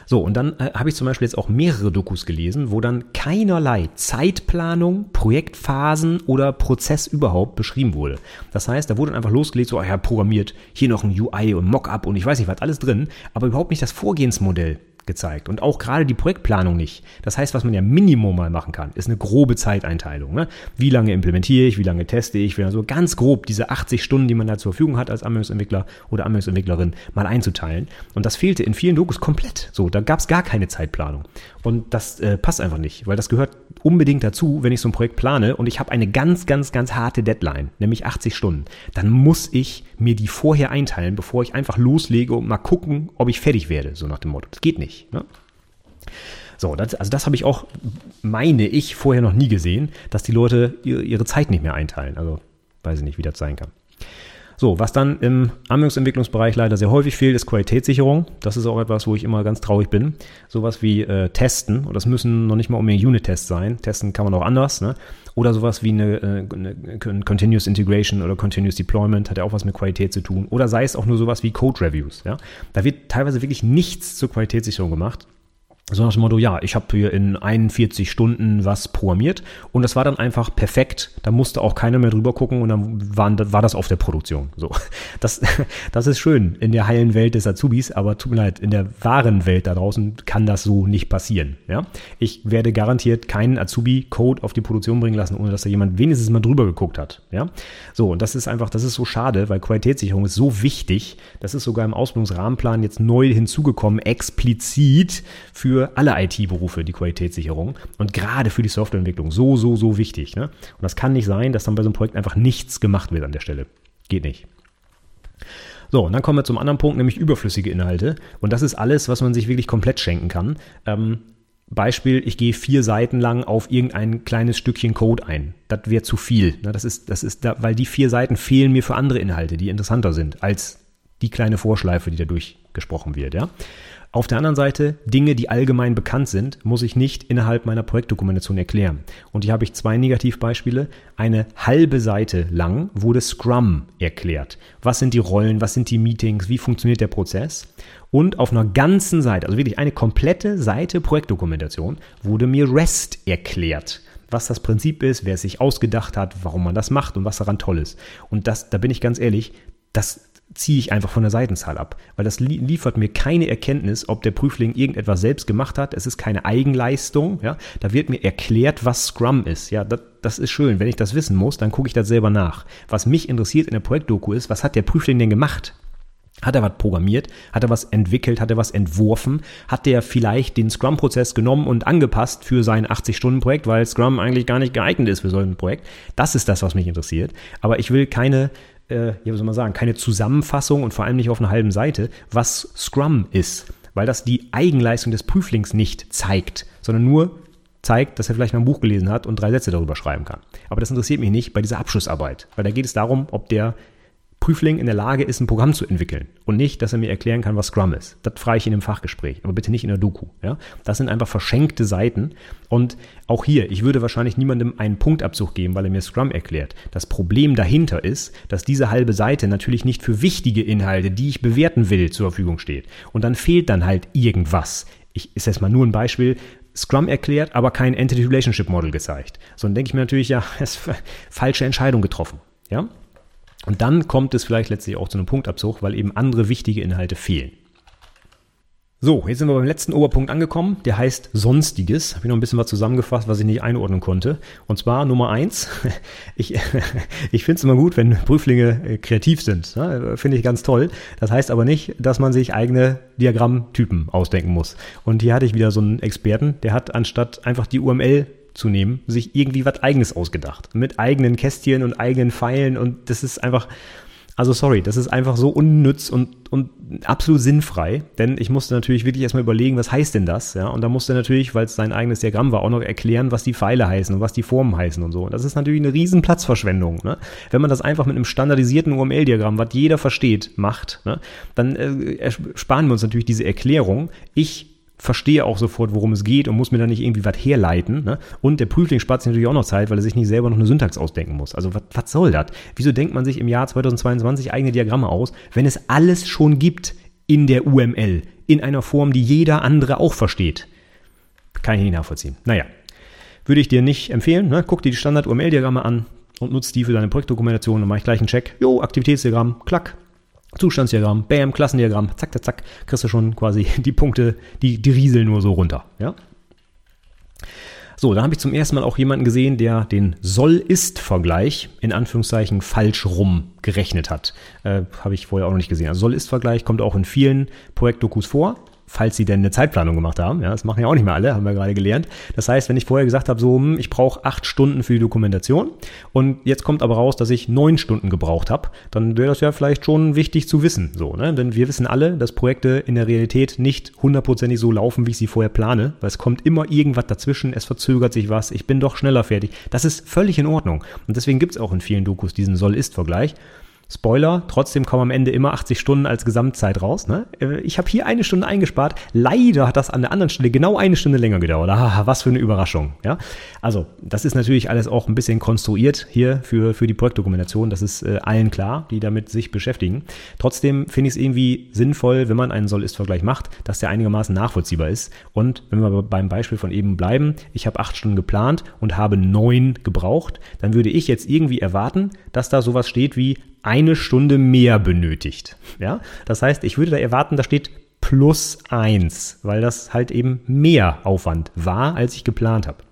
So, und dann äh, habe ich zum Beispiel jetzt auch mehrere Dokus gelesen, wo dann keinerlei Zeitplanung, Projektphasen oder Prozess überhaupt beschrieben wurde. Das heißt, da wurde dann einfach losgelegt, so, ah ja, programmiert, hier noch ein UI und Mockup und ich weiß nicht was, alles drin, aber überhaupt nicht das Vorgehensmodell gezeigt. Und auch gerade die Projektplanung nicht. Das heißt, was man ja Minimum mal machen kann, ist eine grobe Zeiteinteilung. Ne? Wie lange implementiere ich, wie lange teste ich, so ganz grob diese 80 Stunden, die man da zur Verfügung hat als Anwendungsentwickler oder Anwendungsentwicklerin, mal einzuteilen. Und das fehlte in vielen Dokus komplett. So, da gab es gar keine Zeitplanung. Und das äh, passt einfach nicht, weil das gehört unbedingt dazu, wenn ich so ein Projekt plane und ich habe eine ganz, ganz, ganz harte Deadline, nämlich 80 Stunden. Dann muss ich mir die vorher einteilen, bevor ich einfach loslege und mal gucken, ob ich fertig werde, so nach dem Motto. Das geht nicht. Ne? So, das, also das habe ich auch, meine ich, vorher noch nie gesehen, dass die Leute ihre Zeit nicht mehr einteilen. Also weiß ich nicht, wie das sein kann. So, was dann im Anwendungsentwicklungsbereich leider sehr häufig fehlt, ist Qualitätssicherung. Das ist auch etwas, wo ich immer ganz traurig bin. Sowas wie äh, Testen, und das müssen noch nicht mal unbedingt Unit-Tests sein. Testen kann man auch anders, ne? Oder sowas wie eine, äh, eine Continuous Integration oder Continuous Deployment hat ja auch was mit Qualität zu tun. Oder sei es auch nur sowas wie Code Reviews, ja? Da wird teilweise wirklich nichts zur Qualitätssicherung gemacht. So nach dem Motto, ja, ich habe hier in 41 Stunden was programmiert und das war dann einfach perfekt. Da musste auch keiner mehr drüber gucken und dann waren, war das auf der Produktion. So, das, das ist schön in der heilen Welt des Azubis, aber tut mir leid, in der wahren Welt da draußen kann das so nicht passieren. Ja, ich werde garantiert keinen Azubi-Code auf die Produktion bringen lassen, ohne dass da jemand wenigstens mal drüber geguckt hat. Ja, so und das ist einfach, das ist so schade, weil Qualitätssicherung ist so wichtig. Das ist sogar im Ausbildungsrahmenplan jetzt neu hinzugekommen, explizit für für alle IT-Berufe die Qualitätssicherung und gerade für die Softwareentwicklung so, so, so wichtig. Ne? Und das kann nicht sein, dass dann bei so einem Projekt einfach nichts gemacht wird an der Stelle. Geht nicht. So, und dann kommen wir zum anderen Punkt, nämlich überflüssige Inhalte. Und das ist alles, was man sich wirklich komplett schenken kann. Ähm, Beispiel, ich gehe vier Seiten lang auf irgendein kleines Stückchen Code ein. Das wäre zu viel. Ne? Das ist, das ist da, weil die vier Seiten fehlen mir für andere Inhalte, die interessanter sind als die kleine Vorschleife, die da durchgesprochen wird. Ja? Auf der anderen Seite, Dinge, die allgemein bekannt sind, muss ich nicht innerhalb meiner Projektdokumentation erklären. Und hier habe ich zwei Negativbeispiele. Eine halbe Seite lang wurde Scrum erklärt. Was sind die Rollen, was sind die Meetings, wie funktioniert der Prozess? Und auf einer ganzen Seite, also wirklich eine komplette Seite Projektdokumentation, wurde mir REST erklärt was das Prinzip ist, wer es sich ausgedacht hat, warum man das macht und was daran toll ist. Und das, da bin ich ganz ehrlich, das ziehe ich einfach von der Seitenzahl ab, weil das liefert mir keine Erkenntnis, ob der Prüfling irgendetwas selbst gemacht hat. Es ist keine Eigenleistung. Ja, da wird mir erklärt, was Scrum ist. Ja, das, das ist schön. Wenn ich das wissen muss, dann gucke ich das selber nach. Was mich interessiert in der Projektdoku ist, was hat der Prüfling denn gemacht? Hat er was programmiert? Hat er was entwickelt? Hat er was entworfen? Hat der vielleicht den Scrum-Prozess genommen und angepasst für sein 80-Stunden-Projekt, weil Scrum eigentlich gar nicht geeignet ist für so ein Projekt? Das ist das, was mich interessiert. Aber ich will keine äh, ja, wie soll man sagen, keine Zusammenfassung und vor allem nicht auf einer halben Seite, was Scrum ist, weil das die Eigenleistung des Prüflings nicht zeigt, sondern nur zeigt, dass er vielleicht mal ein Buch gelesen hat und drei Sätze darüber schreiben kann. Aber das interessiert mich nicht bei dieser Abschlussarbeit, weil da geht es darum, ob der Prüfling in der Lage ist, ein Programm zu entwickeln und nicht, dass er mir erklären kann, was Scrum ist. Das frage ich in einem Fachgespräch, aber bitte nicht in der Doku. Ja? Das sind einfach verschenkte Seiten und auch hier, ich würde wahrscheinlich niemandem einen Punktabzug geben, weil er mir Scrum erklärt. Das Problem dahinter ist, dass diese halbe Seite natürlich nicht für wichtige Inhalte, die ich bewerten will, zur Verfügung steht. Und dann fehlt dann halt irgendwas. Ich ist jetzt mal nur ein Beispiel. Scrum erklärt, aber kein Entity Relationship Model gezeigt. So, dann denke ich mir natürlich, ja, es falsche Entscheidung getroffen. Ja? Und dann kommt es vielleicht letztlich auch zu einem Punktabzug, weil eben andere wichtige Inhalte fehlen. So, jetzt sind wir beim letzten Oberpunkt angekommen, der heißt Sonstiges. Habe ich noch ein bisschen was zusammengefasst, was ich nicht einordnen konnte. Und zwar Nummer eins. Ich, ich finde es immer gut, wenn Prüflinge äh, kreativ sind. Finde ich ganz toll. Das heißt aber nicht, dass man sich eigene Diagrammtypen ausdenken muss. Und hier hatte ich wieder so einen Experten, der hat anstatt einfach die UML zu nehmen, sich irgendwie was eigenes ausgedacht. Mit eigenen Kästchen und eigenen Pfeilen und das ist einfach, also sorry, das ist einfach so unnütz und, und absolut sinnfrei, denn ich musste natürlich wirklich erstmal überlegen, was heißt denn das, ja, und da musste natürlich, weil es sein eigenes Diagramm war, auch noch erklären, was die Pfeile heißen und was die Formen heißen und so. Und das ist natürlich eine riesen Platzverschwendung, ne? Wenn man das einfach mit einem standardisierten UML-Diagramm, was jeder versteht, macht, ne? dann äh, sparen wir uns natürlich diese Erklärung. Ich verstehe auch sofort, worum es geht und muss mir da nicht irgendwie was herleiten. Ne? Und der Prüfling spart sich natürlich auch noch Zeit, weil er sich nicht selber noch eine Syntax ausdenken muss. Also was soll das? Wieso denkt man sich im Jahr 2022 eigene Diagramme aus, wenn es alles schon gibt in der UML, in einer Form, die jeder andere auch versteht? Kann ich nicht nachvollziehen. Naja, würde ich dir nicht empfehlen. Ne? Guck dir die Standard-UML-Diagramme an und nutzt die für deine Projektdokumentation. Dann mache ich gleich einen Check. Jo, Aktivitätsdiagramm, klack, Zustandsdiagramm, Bam, Klassendiagramm, zack, zack, zack, kriegst du schon quasi die Punkte, die, die rieseln nur so runter. Ja? So, da habe ich zum ersten Mal auch jemanden gesehen, der den Soll-Ist-Vergleich in Anführungszeichen falsch rum gerechnet hat. Äh, habe ich vorher auch noch nicht gesehen. Also Soll-Ist-Vergleich kommt auch in vielen Projektdokus vor falls sie denn eine Zeitplanung gemacht haben. Ja, das machen ja auch nicht mehr alle, haben wir gerade gelernt. Das heißt, wenn ich vorher gesagt habe, so, hm, ich brauche acht Stunden für die Dokumentation und jetzt kommt aber raus, dass ich neun Stunden gebraucht habe, dann wäre das ja vielleicht schon wichtig zu wissen. So, ne? Denn wir wissen alle, dass Projekte in der Realität nicht hundertprozentig so laufen, wie ich sie vorher plane, weil es kommt immer irgendwas dazwischen, es verzögert sich was, ich bin doch schneller fertig. Das ist völlig in Ordnung. Und deswegen gibt es auch in vielen Dokus diesen Soll-Ist-Vergleich. Spoiler, trotzdem kommen am Ende immer 80 Stunden als Gesamtzeit raus. Ne? Äh, ich habe hier eine Stunde eingespart. Leider hat das an der anderen Stelle genau eine Stunde länger gedauert. Ah, was für eine Überraschung. Ja? Also, das ist natürlich alles auch ein bisschen konstruiert hier für, für die Projektdokumentation. Das ist äh, allen klar, die damit sich beschäftigen. Trotzdem finde ich es irgendwie sinnvoll, wenn man einen Soll-Ist-Vergleich macht, dass der einigermaßen nachvollziehbar ist. Und wenn wir beim Beispiel von eben bleiben, ich habe acht Stunden geplant und habe neun gebraucht, dann würde ich jetzt irgendwie erwarten, dass da sowas steht wie eine Stunde mehr benötigt. Ja, das heißt, ich würde da erwarten, da steht plus eins, weil das halt eben mehr Aufwand war, als ich geplant habe.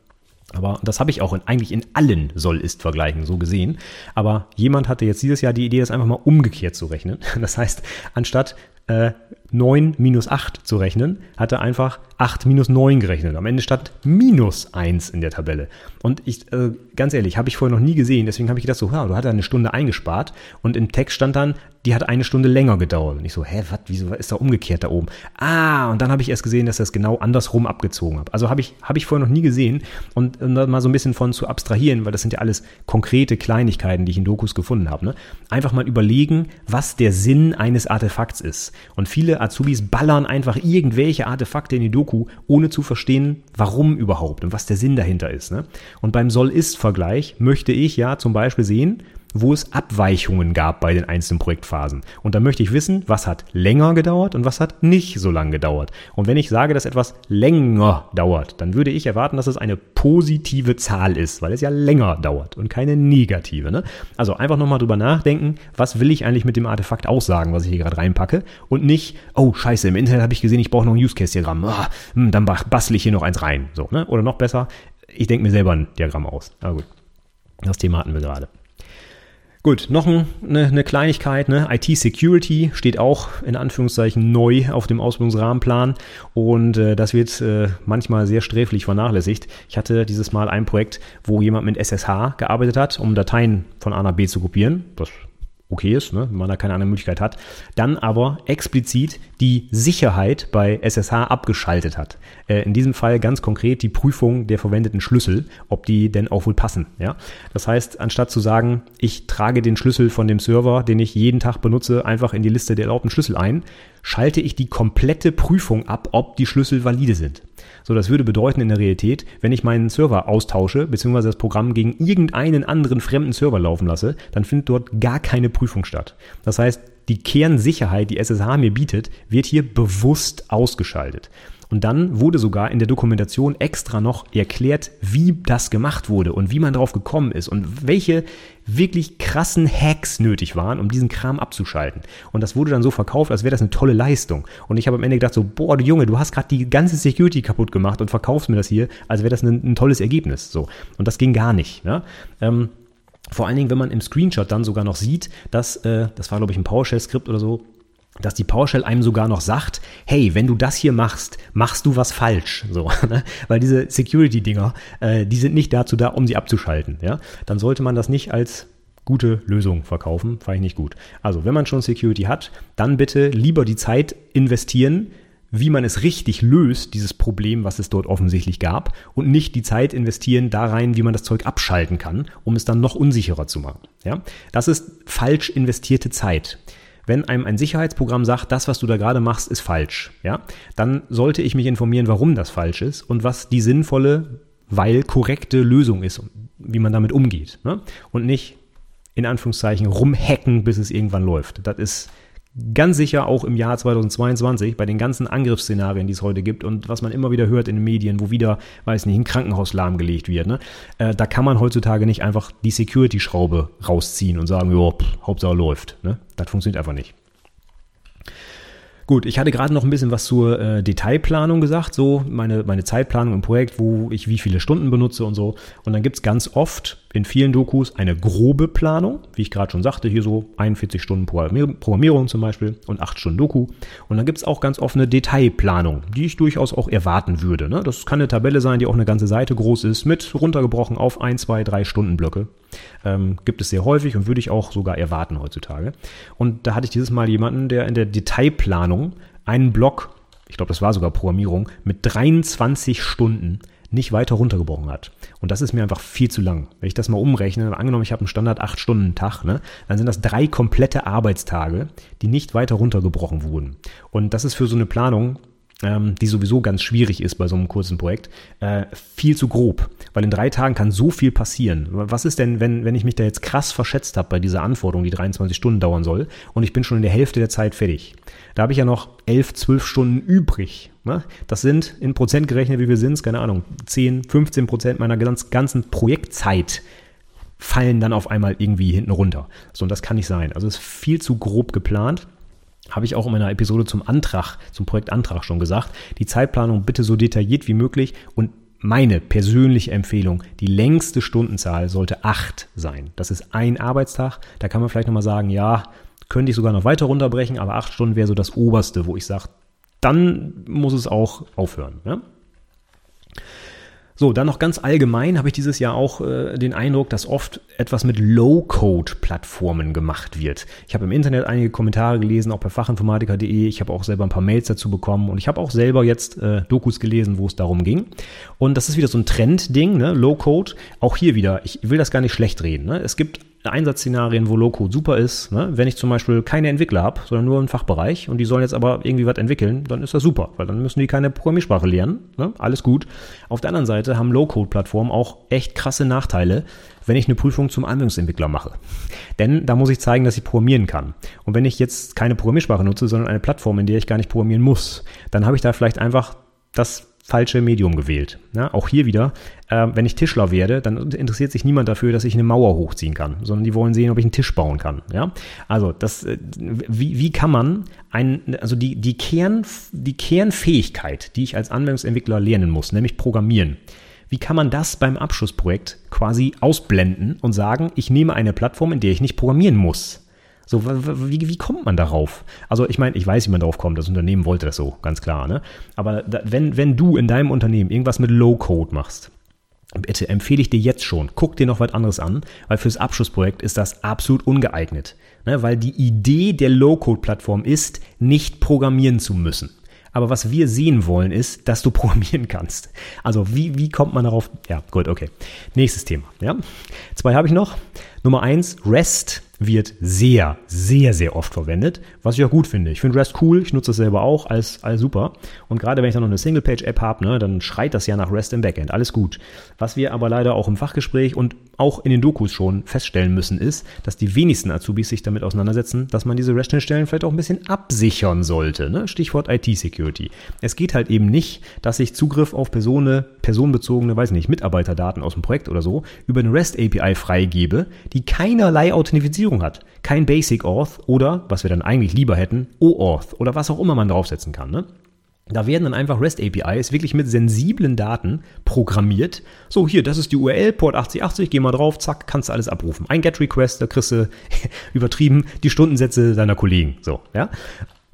Aber das habe ich auch in, eigentlich in allen Soll-Ist-Vergleichen so gesehen. Aber jemand hatte jetzt dieses Jahr die Idee, das einfach mal umgekehrt zu rechnen. Das heißt, anstatt äh, 9 minus 8 zu rechnen, hat er einfach 8 minus 9 gerechnet. Am Ende stand minus 1 in der Tabelle. Und ich, äh, ganz ehrlich, habe ich vorher noch nie gesehen. Deswegen habe ich gedacht, so, ja, du hast eine Stunde eingespart. Und im Text stand dann, die hat eine Stunde länger gedauert. Und ich so, hä, was, wieso ist da umgekehrt da oben? Ah, und dann habe ich erst gesehen, dass das genau andersrum abgezogen habe. Also habe ich, habe ich vorher noch nie gesehen. Und, und mal so ein bisschen von zu abstrahieren, weil das sind ja alles konkrete Kleinigkeiten, die ich in Dokus gefunden habe. Ne? Einfach mal überlegen, was der Sinn eines Artefakts ist. Und viele Azubis ballern einfach irgendwelche Artefakte in die Doku, ohne zu verstehen, warum überhaupt und was der Sinn dahinter ist. Ne? Und beim Soll-Ist-Vergleich möchte ich ja zum Beispiel sehen, wo es Abweichungen gab bei den einzelnen Projektphasen. Und da möchte ich wissen, was hat länger gedauert und was hat nicht so lang gedauert. Und wenn ich sage, dass etwas länger dauert, dann würde ich erwarten, dass es eine positive Zahl ist, weil es ja länger dauert und keine negative. Ne? Also einfach nochmal drüber nachdenken, was will ich eigentlich mit dem Artefakt aussagen, was ich hier gerade reinpacke und nicht, oh scheiße, im Internet habe ich gesehen, ich brauche noch ein Use-Case-Diagramm, ah, hm, dann bastle ich hier noch eins rein. So, ne? Oder noch besser, ich denke mir selber ein Diagramm aus. Na gut, das Thema hatten wir gerade. Gut, noch ein, eine, eine, Kleinigkeit, ne? IT-Security steht auch in Anführungszeichen neu auf dem Ausbildungsrahmenplan und äh, das wird äh, manchmal sehr sträflich vernachlässigt. Ich hatte dieses Mal ein Projekt, wo jemand mit SSH gearbeitet hat, um Dateien von A nach B zu kopieren. Das okay ist, ne, wenn man da keine andere Möglichkeit hat, dann aber explizit die Sicherheit bei SSH abgeschaltet hat. Äh, in diesem Fall ganz konkret die Prüfung der verwendeten Schlüssel, ob die denn auch wohl passen. Ja? Das heißt, anstatt zu sagen, ich trage den Schlüssel von dem Server, den ich jeden Tag benutze, einfach in die Liste der erlaubten Schlüssel ein, schalte ich die komplette Prüfung ab, ob die Schlüssel valide sind. So, das würde bedeuten in der Realität, wenn ich meinen Server austausche, beziehungsweise das Programm gegen irgendeinen anderen fremden Server laufen lasse, dann findet dort gar keine Prüfung statt. Das heißt, die Kernsicherheit, die SSH mir bietet, wird hier bewusst ausgeschaltet. Und dann wurde sogar in der Dokumentation extra noch erklärt, wie das gemacht wurde und wie man drauf gekommen ist und welche wirklich krassen Hacks nötig waren, um diesen Kram abzuschalten. Und das wurde dann so verkauft, als wäre das eine tolle Leistung. Und ich habe am Ende gedacht so, boah, du Junge, du hast gerade die ganze Security kaputt gemacht und verkaufst mir das hier, als wäre das ein, ein, tolles Ergebnis. So. Und das ging gar nicht. Ja? Ähm, vor allen Dingen, wenn man im Screenshot dann sogar noch sieht, dass, äh, das war glaube ich ein PowerShell-Skript oder so, dass die PowerShell einem sogar noch sagt, hey, wenn du das hier machst, machst du was falsch. So, ne? Weil diese Security-Dinger, äh, die sind nicht dazu da, um sie abzuschalten. Ja? Dann sollte man das nicht als gute Lösung verkaufen. Fand ich nicht gut. Also, wenn man schon Security hat, dann bitte lieber die Zeit investieren, wie man es richtig löst, dieses Problem, was es dort offensichtlich gab, und nicht die Zeit investieren da rein, wie man das Zeug abschalten kann, um es dann noch unsicherer zu machen. Ja? Das ist falsch investierte Zeit wenn einem ein Sicherheitsprogramm sagt, das, was du da gerade machst, ist falsch, ja, dann sollte ich mich informieren, warum das falsch ist und was die sinnvolle, weil korrekte Lösung ist, wie man damit umgeht. Ne? Und nicht in Anführungszeichen rumhacken, bis es irgendwann läuft. Das ist ganz sicher auch im Jahr 2022 bei den ganzen Angriffsszenarien, die es heute gibt und was man immer wieder hört in den Medien, wo wieder, weiß nicht, ein Krankenhaus lahmgelegt wird, ne? Äh, da kann man heutzutage nicht einfach die Security-Schraube rausziehen und sagen, jo, pff, Hauptsache läuft. Ne? Das funktioniert einfach nicht. Gut, ich hatte gerade noch ein bisschen was zur äh, Detailplanung gesagt, so meine, meine Zeitplanung im Projekt, wo ich wie viele Stunden benutze und so. Und dann gibt's ganz oft in vielen Dokus eine grobe Planung, wie ich gerade schon sagte, hier so 41 Stunden Programmierung zum Beispiel und 8 Stunden Doku. Und dann gibt's auch ganz oft eine Detailplanung, die ich durchaus auch erwarten würde. Ne? Das kann eine Tabelle sein, die auch eine ganze Seite groß ist, mit runtergebrochen auf 1, 2, 3 Stunden Blöcke. Ähm, gibt es sehr häufig und würde ich auch sogar erwarten heutzutage. Und da hatte ich dieses Mal jemanden, der in der Detailplanung einen Block, ich glaube, das war sogar Programmierung, mit 23 Stunden nicht weiter runtergebrochen hat. Und das ist mir einfach viel zu lang. Wenn ich das mal umrechne, angenommen, ich habe einen Standard 8-Stunden-Tag, ne, dann sind das drei komplette Arbeitstage, die nicht weiter runtergebrochen wurden. Und das ist für so eine Planung ähm, die sowieso ganz schwierig ist bei so einem kurzen Projekt, äh, viel zu grob. Weil in drei Tagen kann so viel passieren. Was ist denn, wenn, wenn ich mich da jetzt krass verschätzt habe bei dieser Anforderung, die 23 Stunden dauern soll, und ich bin schon in der Hälfte der Zeit fertig? Da habe ich ja noch 11, 12 Stunden übrig. Ne? Das sind in Prozent gerechnet, wie wir sind, keine Ahnung, 10, 15 Prozent meiner ganz, ganzen Projektzeit fallen dann auf einmal irgendwie hinten runter. So, und das kann nicht sein. Also es ist viel zu grob geplant. Habe ich auch in meiner Episode zum Antrag, zum Projekt Antrag schon gesagt. Die Zeitplanung bitte so detailliert wie möglich und meine persönliche Empfehlung, die längste Stundenzahl sollte acht sein. Das ist ein Arbeitstag. Da kann man vielleicht nochmal sagen, ja, könnte ich sogar noch weiter runterbrechen, aber acht Stunden wäre so das Oberste, wo ich sage, dann muss es auch aufhören. Ne? So, dann noch ganz allgemein habe ich dieses Jahr auch äh, den Eindruck, dass oft etwas mit Low-Code-Plattformen gemacht wird. Ich habe im Internet einige Kommentare gelesen, auch bei fachinformatiker.de. Ich habe auch selber ein paar Mails dazu bekommen und ich habe auch selber jetzt äh, Dokus gelesen, wo es darum ging. Und das ist wieder so ein Trend-Ding, ne? Low-Code. Auch hier wieder, ich will das gar nicht schlecht reden. Ne? Es gibt Einsatzszenarien, wo Low-Code super ist. Ne? Wenn ich zum Beispiel keine Entwickler habe, sondern nur einen Fachbereich und die sollen jetzt aber irgendwie was entwickeln, dann ist das super, weil dann müssen die keine Programmiersprache lernen. Ne? Alles gut. Auf der anderen Seite haben Low-Code-Plattformen auch echt krasse Nachteile, wenn ich eine Prüfung zum Anwendungsentwickler mache. Denn da muss ich zeigen, dass ich programmieren kann. Und wenn ich jetzt keine Programmiersprache nutze, sondern eine Plattform, in der ich gar nicht programmieren muss, dann habe ich da vielleicht einfach das falsche Medium gewählt. Ja, auch hier wieder, äh, wenn ich Tischler werde, dann interessiert sich niemand dafür, dass ich eine Mauer hochziehen kann, sondern die wollen sehen, ob ich einen Tisch bauen kann. Ja, also das, äh, wie, wie kann man ein, also die, die, Kern, die Kernfähigkeit, die ich als Anwendungsentwickler lernen muss, nämlich Programmieren, wie kann man das beim Abschlussprojekt quasi ausblenden und sagen, ich nehme eine Plattform, in der ich nicht programmieren muss? So, wie, wie kommt man darauf? Also ich meine, ich weiß, wie man darauf kommt. Das Unternehmen wollte das so, ganz klar. Ne? Aber da, wenn, wenn du in deinem Unternehmen irgendwas mit Low-Code machst, bitte empfehle ich dir jetzt schon, guck dir noch was anderes an, weil fürs Abschlussprojekt ist das absolut ungeeignet. Ne? Weil die Idee der Low-Code-Plattform ist, nicht programmieren zu müssen. Aber was wir sehen wollen, ist, dass du programmieren kannst. Also wie, wie kommt man darauf? Ja, gut, okay. Nächstes Thema. Ja? Zwei habe ich noch. Nummer eins, REST wird sehr, sehr, sehr oft verwendet, was ich auch gut finde. Ich finde REST cool, ich nutze das selber auch, alles, alles super. Und gerade wenn ich dann noch eine Single-Page-App habe, ne, dann schreit das ja nach REST im Backend, alles gut. Was wir aber leider auch im Fachgespräch und auch in den Dokus schon feststellen müssen, ist, dass die wenigsten Azubis sich damit auseinandersetzen, dass man diese REST-Schnittstellen vielleicht auch ein bisschen absichern sollte. Ne? Stichwort IT-Security. Es geht halt eben nicht, dass ich Zugriff auf Personen, personenbezogene, weiß nicht, Mitarbeiterdaten aus dem Projekt oder so über eine REST-API freigebe, die keinerlei Authentifizierung hat. Kein Basic Auth oder, was wir dann eigentlich lieber hätten, OAuth oder was auch immer man draufsetzen kann. Ne? Da werden dann einfach REST APIs wirklich mit sensiblen Daten programmiert. So, hier, das ist die URL, Port 8080, geh mal drauf, zack, kannst du alles abrufen. Ein GET-Request, da kriegst du übertrieben die Stundensätze deiner Kollegen. So, ja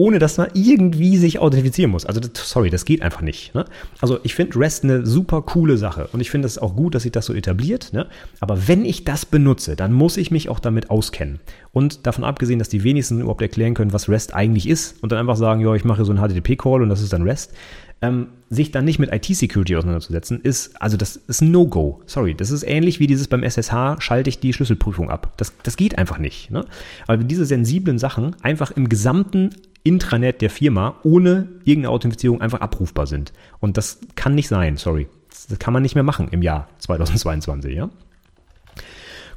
ohne dass man irgendwie sich authentifizieren muss. Also, das, sorry, das geht einfach nicht. Ne? Also, ich finde REST eine super coole Sache und ich finde es auch gut, dass sich das so etabliert. Ne? Aber wenn ich das benutze, dann muss ich mich auch damit auskennen. Und davon abgesehen, dass die wenigsten überhaupt erklären können, was REST eigentlich ist und dann einfach sagen, ja, ich mache so einen HTTP-Call und das ist dann REST. Ähm, sich dann nicht mit IT-Security auseinanderzusetzen, ist, also das ist ein No-Go. Sorry, das ist ähnlich wie dieses beim SSH, schalte ich die Schlüsselprüfung ab. Das, das geht einfach nicht. Ne? Weil diese sensiblen Sachen einfach im gesamten Intranet der Firma ohne irgendeine Authentifizierung einfach abrufbar sind. Und das kann nicht sein, sorry. Das kann man nicht mehr machen im Jahr 2022, ja.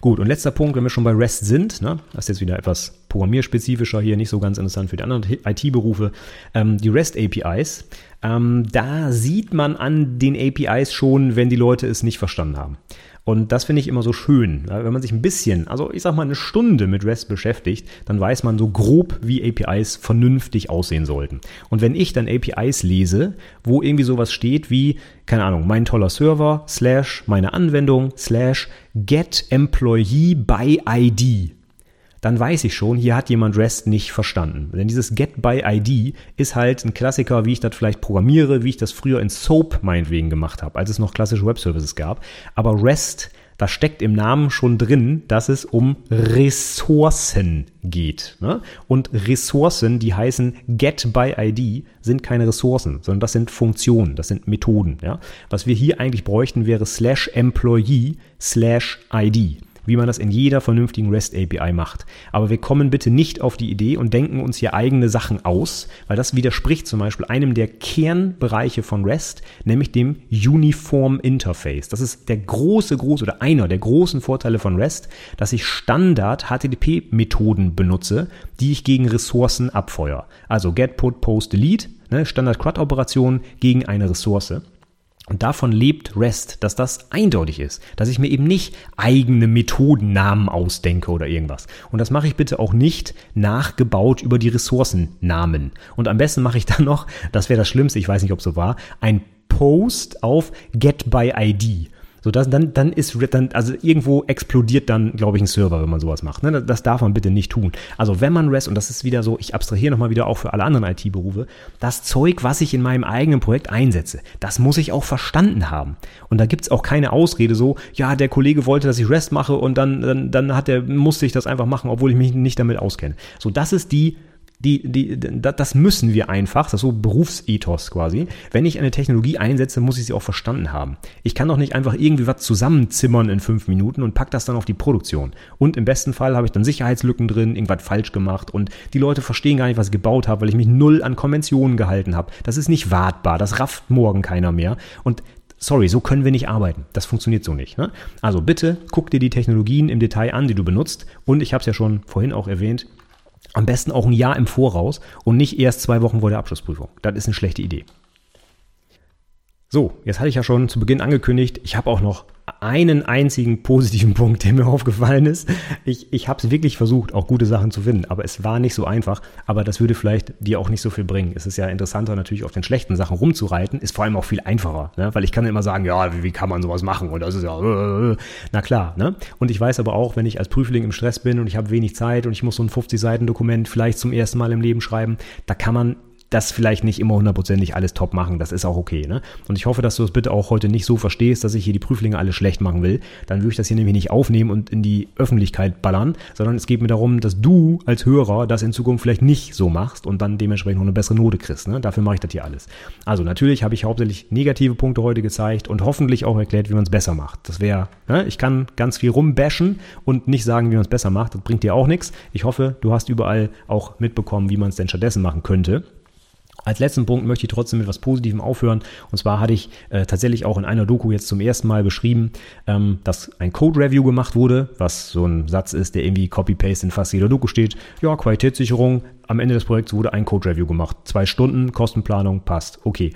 Gut, und letzter Punkt, wenn wir schon bei REST sind, ne, das ist jetzt wieder etwas programmierspezifischer hier, nicht so ganz interessant für die anderen IT-Berufe, ähm, die REST-APIs, ähm, da sieht man an den APIs schon, wenn die Leute es nicht verstanden haben. Und das finde ich immer so schön. Wenn man sich ein bisschen, also ich sag mal eine Stunde mit REST beschäftigt, dann weiß man so grob, wie APIs vernünftig aussehen sollten. Und wenn ich dann APIs lese, wo irgendwie sowas steht wie, keine Ahnung, mein toller Server, slash meine Anwendung, slash get employee by ID dann weiß ich schon, hier hat jemand REST nicht verstanden. Denn dieses Get by ID ist halt ein Klassiker, wie ich das vielleicht programmiere, wie ich das früher in SOAP meinetwegen gemacht habe, als es noch klassische Web-Services gab. Aber REST da steckt im Namen schon drin, dass es um Ressourcen geht. Ne? Und Ressourcen, die heißen Get by ID, sind keine Ressourcen, sondern das sind Funktionen, das sind Methoden. Ja? Was wir hier eigentlich bräuchten, wäre slash employee slash ID wie man das in jeder vernünftigen REST API macht. Aber wir kommen bitte nicht auf die Idee und denken uns hier eigene Sachen aus, weil das widerspricht zum Beispiel einem der Kernbereiche von REST, nämlich dem Uniform Interface. Das ist der große, große oder einer der großen Vorteile von REST, dass ich Standard HTTP-Methoden benutze, die ich gegen Ressourcen abfeuere. Also get, put, post, delete, ne, Standard CRUD-Operation gegen eine Ressource. Und davon lebt REST, dass das eindeutig ist, dass ich mir eben nicht eigene Methodennamen ausdenke oder irgendwas. Und das mache ich bitte auch nicht nachgebaut über die Ressourcennamen. Und am besten mache ich dann noch, das wäre das Schlimmste, ich weiß nicht, ob so war, ein Post auf Get by ID. So, das, dann, dann ist, dann, also irgendwo explodiert dann, glaube ich, ein Server, wenn man sowas macht. Ne? Das darf man bitte nicht tun. Also wenn man REST, und das ist wieder so, ich abstrahiere nochmal wieder auch für alle anderen IT-Berufe, das Zeug, was ich in meinem eigenen Projekt einsetze, das muss ich auch verstanden haben. Und da gibt's auch keine Ausrede so, ja, der Kollege wollte, dass ich REST mache und dann, dann, dann hat der, musste ich das einfach machen, obwohl ich mich nicht damit auskenne. So, das ist die die, die, das müssen wir einfach, das ist so Berufsethos quasi. Wenn ich eine Technologie einsetze, muss ich sie auch verstanden haben. Ich kann doch nicht einfach irgendwie was zusammenzimmern in fünf Minuten und pack das dann auf die Produktion. Und im besten Fall habe ich dann Sicherheitslücken drin, irgendwas falsch gemacht und die Leute verstehen gar nicht, was ich gebaut habe, weil ich mich null an Konventionen gehalten habe. Das ist nicht wartbar, das rafft morgen keiner mehr. Und sorry, so können wir nicht arbeiten. Das funktioniert so nicht. Ne? Also bitte guck dir die Technologien im Detail an, die du benutzt. Und ich habe es ja schon vorhin auch erwähnt, am besten auch ein Jahr im Voraus und nicht erst zwei Wochen vor der Abschlussprüfung. Das ist eine schlechte Idee. So, jetzt hatte ich ja schon zu Beginn angekündigt, ich habe auch noch einen einzigen positiven Punkt, der mir aufgefallen ist. Ich, ich habe es wirklich versucht, auch gute Sachen zu finden, aber es war nicht so einfach. Aber das würde vielleicht dir auch nicht so viel bringen. Es ist ja interessanter, natürlich auf den schlechten Sachen rumzureiten, ist vor allem auch viel einfacher, ne? weil ich kann immer sagen, ja, wie, wie kann man sowas machen? Und das ist ja, äh, äh, na klar. Ne? Und ich weiß aber auch, wenn ich als Prüfling im Stress bin und ich habe wenig Zeit und ich muss so ein 50-Seiten-Dokument vielleicht zum ersten Mal im Leben schreiben, da kann man das vielleicht nicht immer hundertprozentig alles top machen. Das ist auch okay. Ne? Und ich hoffe, dass du es bitte auch heute nicht so verstehst, dass ich hier die Prüflinge alle schlecht machen will. Dann würde ich das hier nämlich nicht aufnehmen und in die Öffentlichkeit ballern, sondern es geht mir darum, dass du als Hörer das in Zukunft vielleicht nicht so machst und dann dementsprechend noch eine bessere Note kriegst. Ne? Dafür mache ich das hier alles. Also natürlich habe ich hauptsächlich negative Punkte heute gezeigt und hoffentlich auch erklärt, wie man es besser macht. Das wäre, ne? ich kann ganz viel rumbashen und nicht sagen, wie man es besser macht. Das bringt dir auch nichts. Ich hoffe, du hast überall auch mitbekommen, wie man es denn stattdessen machen könnte. Als letzten Punkt möchte ich trotzdem mit was Positivem aufhören. Und zwar hatte ich äh, tatsächlich auch in einer Doku jetzt zum ersten Mal beschrieben, ähm, dass ein Code-Review gemacht wurde, was so ein Satz ist, der irgendwie Copy-Paste in fast jeder Doku steht. Ja, Qualitätssicherung, am Ende des Projekts wurde ein Code-Review gemacht. Zwei Stunden, Kostenplanung, passt. Okay.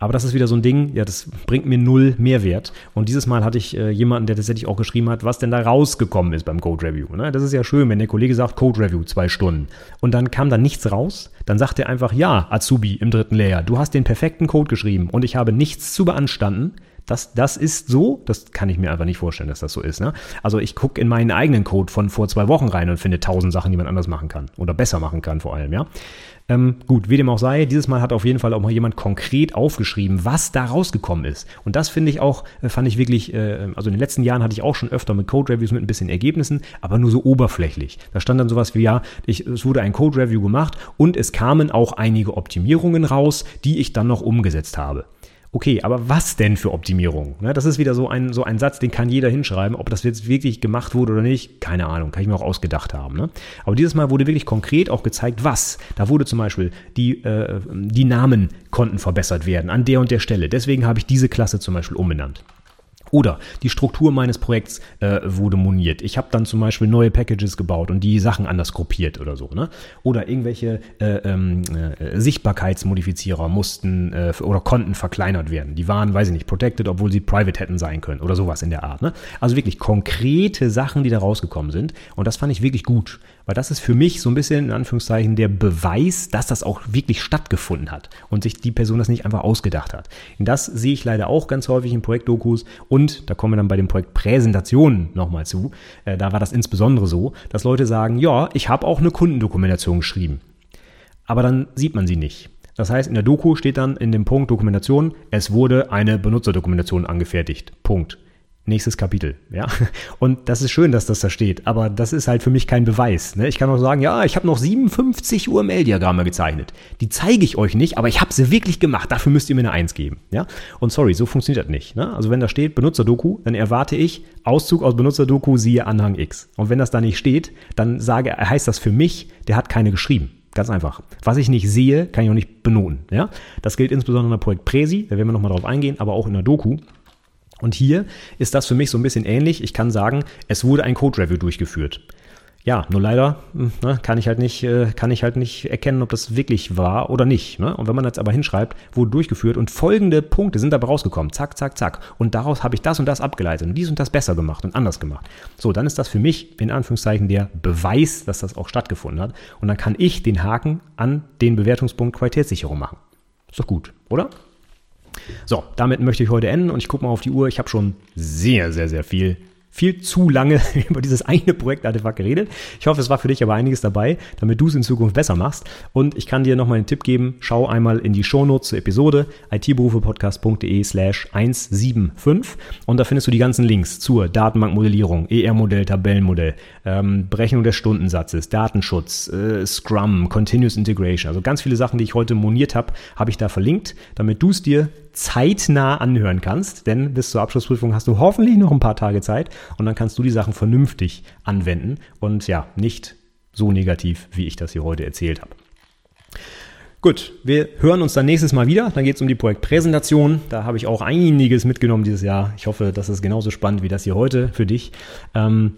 Aber das ist wieder so ein Ding, ja, das bringt mir null Mehrwert. Und dieses Mal hatte ich äh, jemanden, der tatsächlich auch geschrieben hat, was denn da rausgekommen ist beim Code Review. Ne? Das ist ja schön, wenn der Kollege sagt, Code Review, zwei Stunden. Und dann kam da nichts raus. Dann sagt er einfach, ja, Azubi im dritten Layer, du hast den perfekten Code geschrieben und ich habe nichts zu beanstanden. Das, das ist so, das kann ich mir einfach nicht vorstellen, dass das so ist. Ne? Also ich gucke in meinen eigenen Code von vor zwei Wochen rein und finde tausend Sachen, die man anders machen kann oder besser machen kann vor allem. Ja, ähm, gut, wie dem auch sei, dieses Mal hat auf jeden Fall auch mal jemand konkret aufgeschrieben, was da rausgekommen ist. Und das finde ich auch, äh, fand ich wirklich, äh, also in den letzten Jahren hatte ich auch schon öfter mit Code Reviews mit ein bisschen Ergebnissen, aber nur so oberflächlich. Da stand dann sowas wie, ja, ich, es wurde ein Code Review gemacht und es kamen auch einige Optimierungen raus, die ich dann noch umgesetzt habe. Okay, aber was denn für Optimierung? Ne, das ist wieder so ein, so ein Satz, den kann jeder hinschreiben. Ob das jetzt wirklich gemacht wurde oder nicht, keine Ahnung, kann ich mir auch ausgedacht haben. Ne? Aber dieses Mal wurde wirklich konkret auch gezeigt, was. Da wurde zum Beispiel, die, äh, die Namen konnten verbessert werden an der und der Stelle. Deswegen habe ich diese Klasse zum Beispiel umbenannt. Oder die Struktur meines Projekts äh, wurde moniert. Ich habe dann zum Beispiel neue Packages gebaut und die Sachen anders gruppiert oder so. Ne? Oder irgendwelche äh, ähm, äh, Sichtbarkeitsmodifizierer mussten äh, oder konnten verkleinert werden. Die waren, weiß ich nicht, protected, obwohl sie private hätten sein können oder sowas in der Art. Ne? Also wirklich konkrete Sachen, die da rausgekommen sind. Und das fand ich wirklich gut, weil das ist für mich so ein bisschen in Anführungszeichen der Beweis, dass das auch wirklich stattgefunden hat und sich die Person das nicht einfach ausgedacht hat. Und das sehe ich leider auch ganz häufig in Projektdokus und da kommen wir dann bei dem Projekt Präsentationen nochmal zu. Äh, da war das insbesondere so, dass Leute sagen, ja, ich habe auch eine Kundendokumentation geschrieben. Aber dann sieht man sie nicht. Das heißt, in der Doku steht dann in dem Punkt Dokumentation, es wurde eine Benutzerdokumentation angefertigt. Punkt. Nächstes Kapitel, ja. Und das ist schön, dass das da steht, aber das ist halt für mich kein Beweis. Ne? Ich kann auch sagen, ja, ich habe noch 57 UML-Diagramme gezeichnet. Die zeige ich euch nicht, aber ich habe sie wirklich gemacht. Dafür müsst ihr mir eine Eins geben, ja. Und sorry, so funktioniert das nicht. Ne? Also wenn da steht Benutzerdoku, dann erwarte ich Auszug aus Benutzerdoku, siehe Anhang X. Und wenn das da nicht steht, dann sage, heißt das für mich, der hat keine geschrieben. Ganz einfach. Was ich nicht sehe, kann ich auch nicht benoten. Ja? Das gilt insbesondere in der Projekt Presi, da werden wir nochmal drauf eingehen, aber auch in der Doku. Und hier ist das für mich so ein bisschen ähnlich. Ich kann sagen, es wurde ein Code-Review durchgeführt. Ja, nur leider hm, ne, kann ich halt nicht, äh, kann ich halt nicht erkennen, ob das wirklich war oder nicht. Ne? Und wenn man jetzt aber hinschreibt, wurde durchgeführt und folgende Punkte sind dabei rausgekommen, zack, zack, zack. Und daraus habe ich das und das abgeleitet und dies und das besser gemacht und anders gemacht. So, dann ist das für mich in Anführungszeichen der Beweis, dass das auch stattgefunden hat. Und dann kann ich den Haken an den Bewertungspunkt Qualitätssicherung machen. Ist doch gut, oder? So, damit möchte ich heute enden und ich gucke mal auf die Uhr. Ich habe schon sehr, sehr, sehr viel viel zu lange über dieses eine Projekt Artefakt geredet. Ich hoffe, es war für dich aber einiges dabei, damit du es in Zukunft besser machst. Und ich kann dir nochmal einen Tipp geben. Schau einmal in die Shownotes zur Episode itberufepodcast.de slash 175 und da findest du die ganzen Links zur Datenbankmodellierung, ER-Modell, Tabellenmodell, ähm, Berechnung des Stundensatzes, Datenschutz, äh, Scrum, Continuous Integration. Also ganz viele Sachen, die ich heute moniert habe, habe ich da verlinkt, damit du es dir zeitnah anhören kannst, denn bis zur Abschlussprüfung hast du hoffentlich noch ein paar Tage Zeit und dann kannst du die Sachen vernünftig anwenden und ja, nicht so negativ, wie ich das hier heute erzählt habe. Gut, wir hören uns dann nächstes Mal wieder. Dann geht es um die Projektpräsentation. Da habe ich auch einiges mitgenommen dieses Jahr. Ich hoffe, das ist genauso spannend wie das hier heute für dich. Ähm,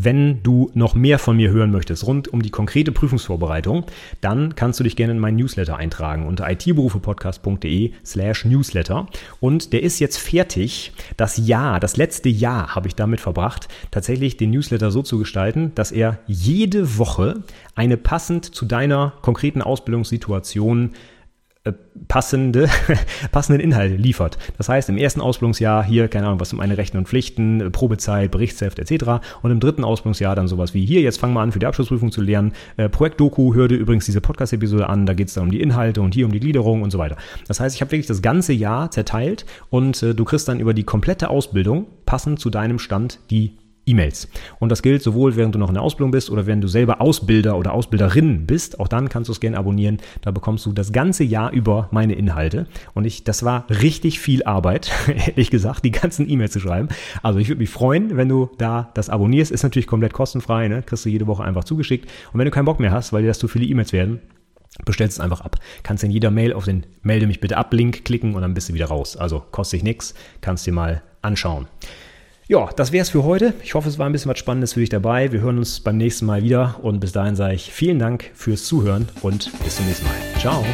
wenn du noch mehr von mir hören möchtest rund um die konkrete Prüfungsvorbereitung, dann kannst du dich gerne in meinen Newsletter eintragen unter itberufepodcast.de slash newsletter. Und der ist jetzt fertig. Das Jahr, das letzte Jahr habe ich damit verbracht, tatsächlich den Newsletter so zu gestalten, dass er jede Woche eine passend zu deiner konkreten Ausbildungssituation äh, passende, passenden Inhalt liefert. Das heißt, im ersten Ausbildungsjahr hier, keine Ahnung, was um meine Rechten und Pflichten, äh, Probezeit, Berichtsheft etc. Und im dritten Ausbildungsjahr dann sowas wie hier, jetzt fangen wir an, für die Abschlussprüfung zu lernen. Äh, Projekt-Doku, hör dir übrigens diese Podcast-Episode an, da geht es dann um die Inhalte und hier um die Gliederung und so weiter. Das heißt, ich habe wirklich das ganze Jahr zerteilt und äh, du kriegst dann über die komplette Ausbildung passend zu deinem Stand die E-Mails. Und das gilt sowohl, während du noch in der Ausbildung bist oder wenn du selber Ausbilder oder Ausbilderin bist. Auch dann kannst du es gerne abonnieren. Da bekommst du das ganze Jahr über meine Inhalte. Und ich, das war richtig viel Arbeit, ehrlich gesagt, die ganzen E-Mails zu schreiben. Also ich würde mich freuen, wenn du da das abonnierst. Ist natürlich komplett kostenfrei, ne? Kriegst du jede Woche einfach zugeschickt. Und wenn du keinen Bock mehr hast, weil dir das zu viele E-Mails werden, bestellst es einfach ab. Kannst in jeder Mail auf den Melde mich bitte ab Link klicken und dann bist du wieder raus. Also kostet dich nichts, kannst dir mal anschauen. Ja, das wäre es für heute. Ich hoffe, es war ein bisschen was Spannendes für dich dabei. Wir hören uns beim nächsten Mal wieder und bis dahin sage ich vielen Dank fürs Zuhören und bis zum nächsten Mal. Ciao.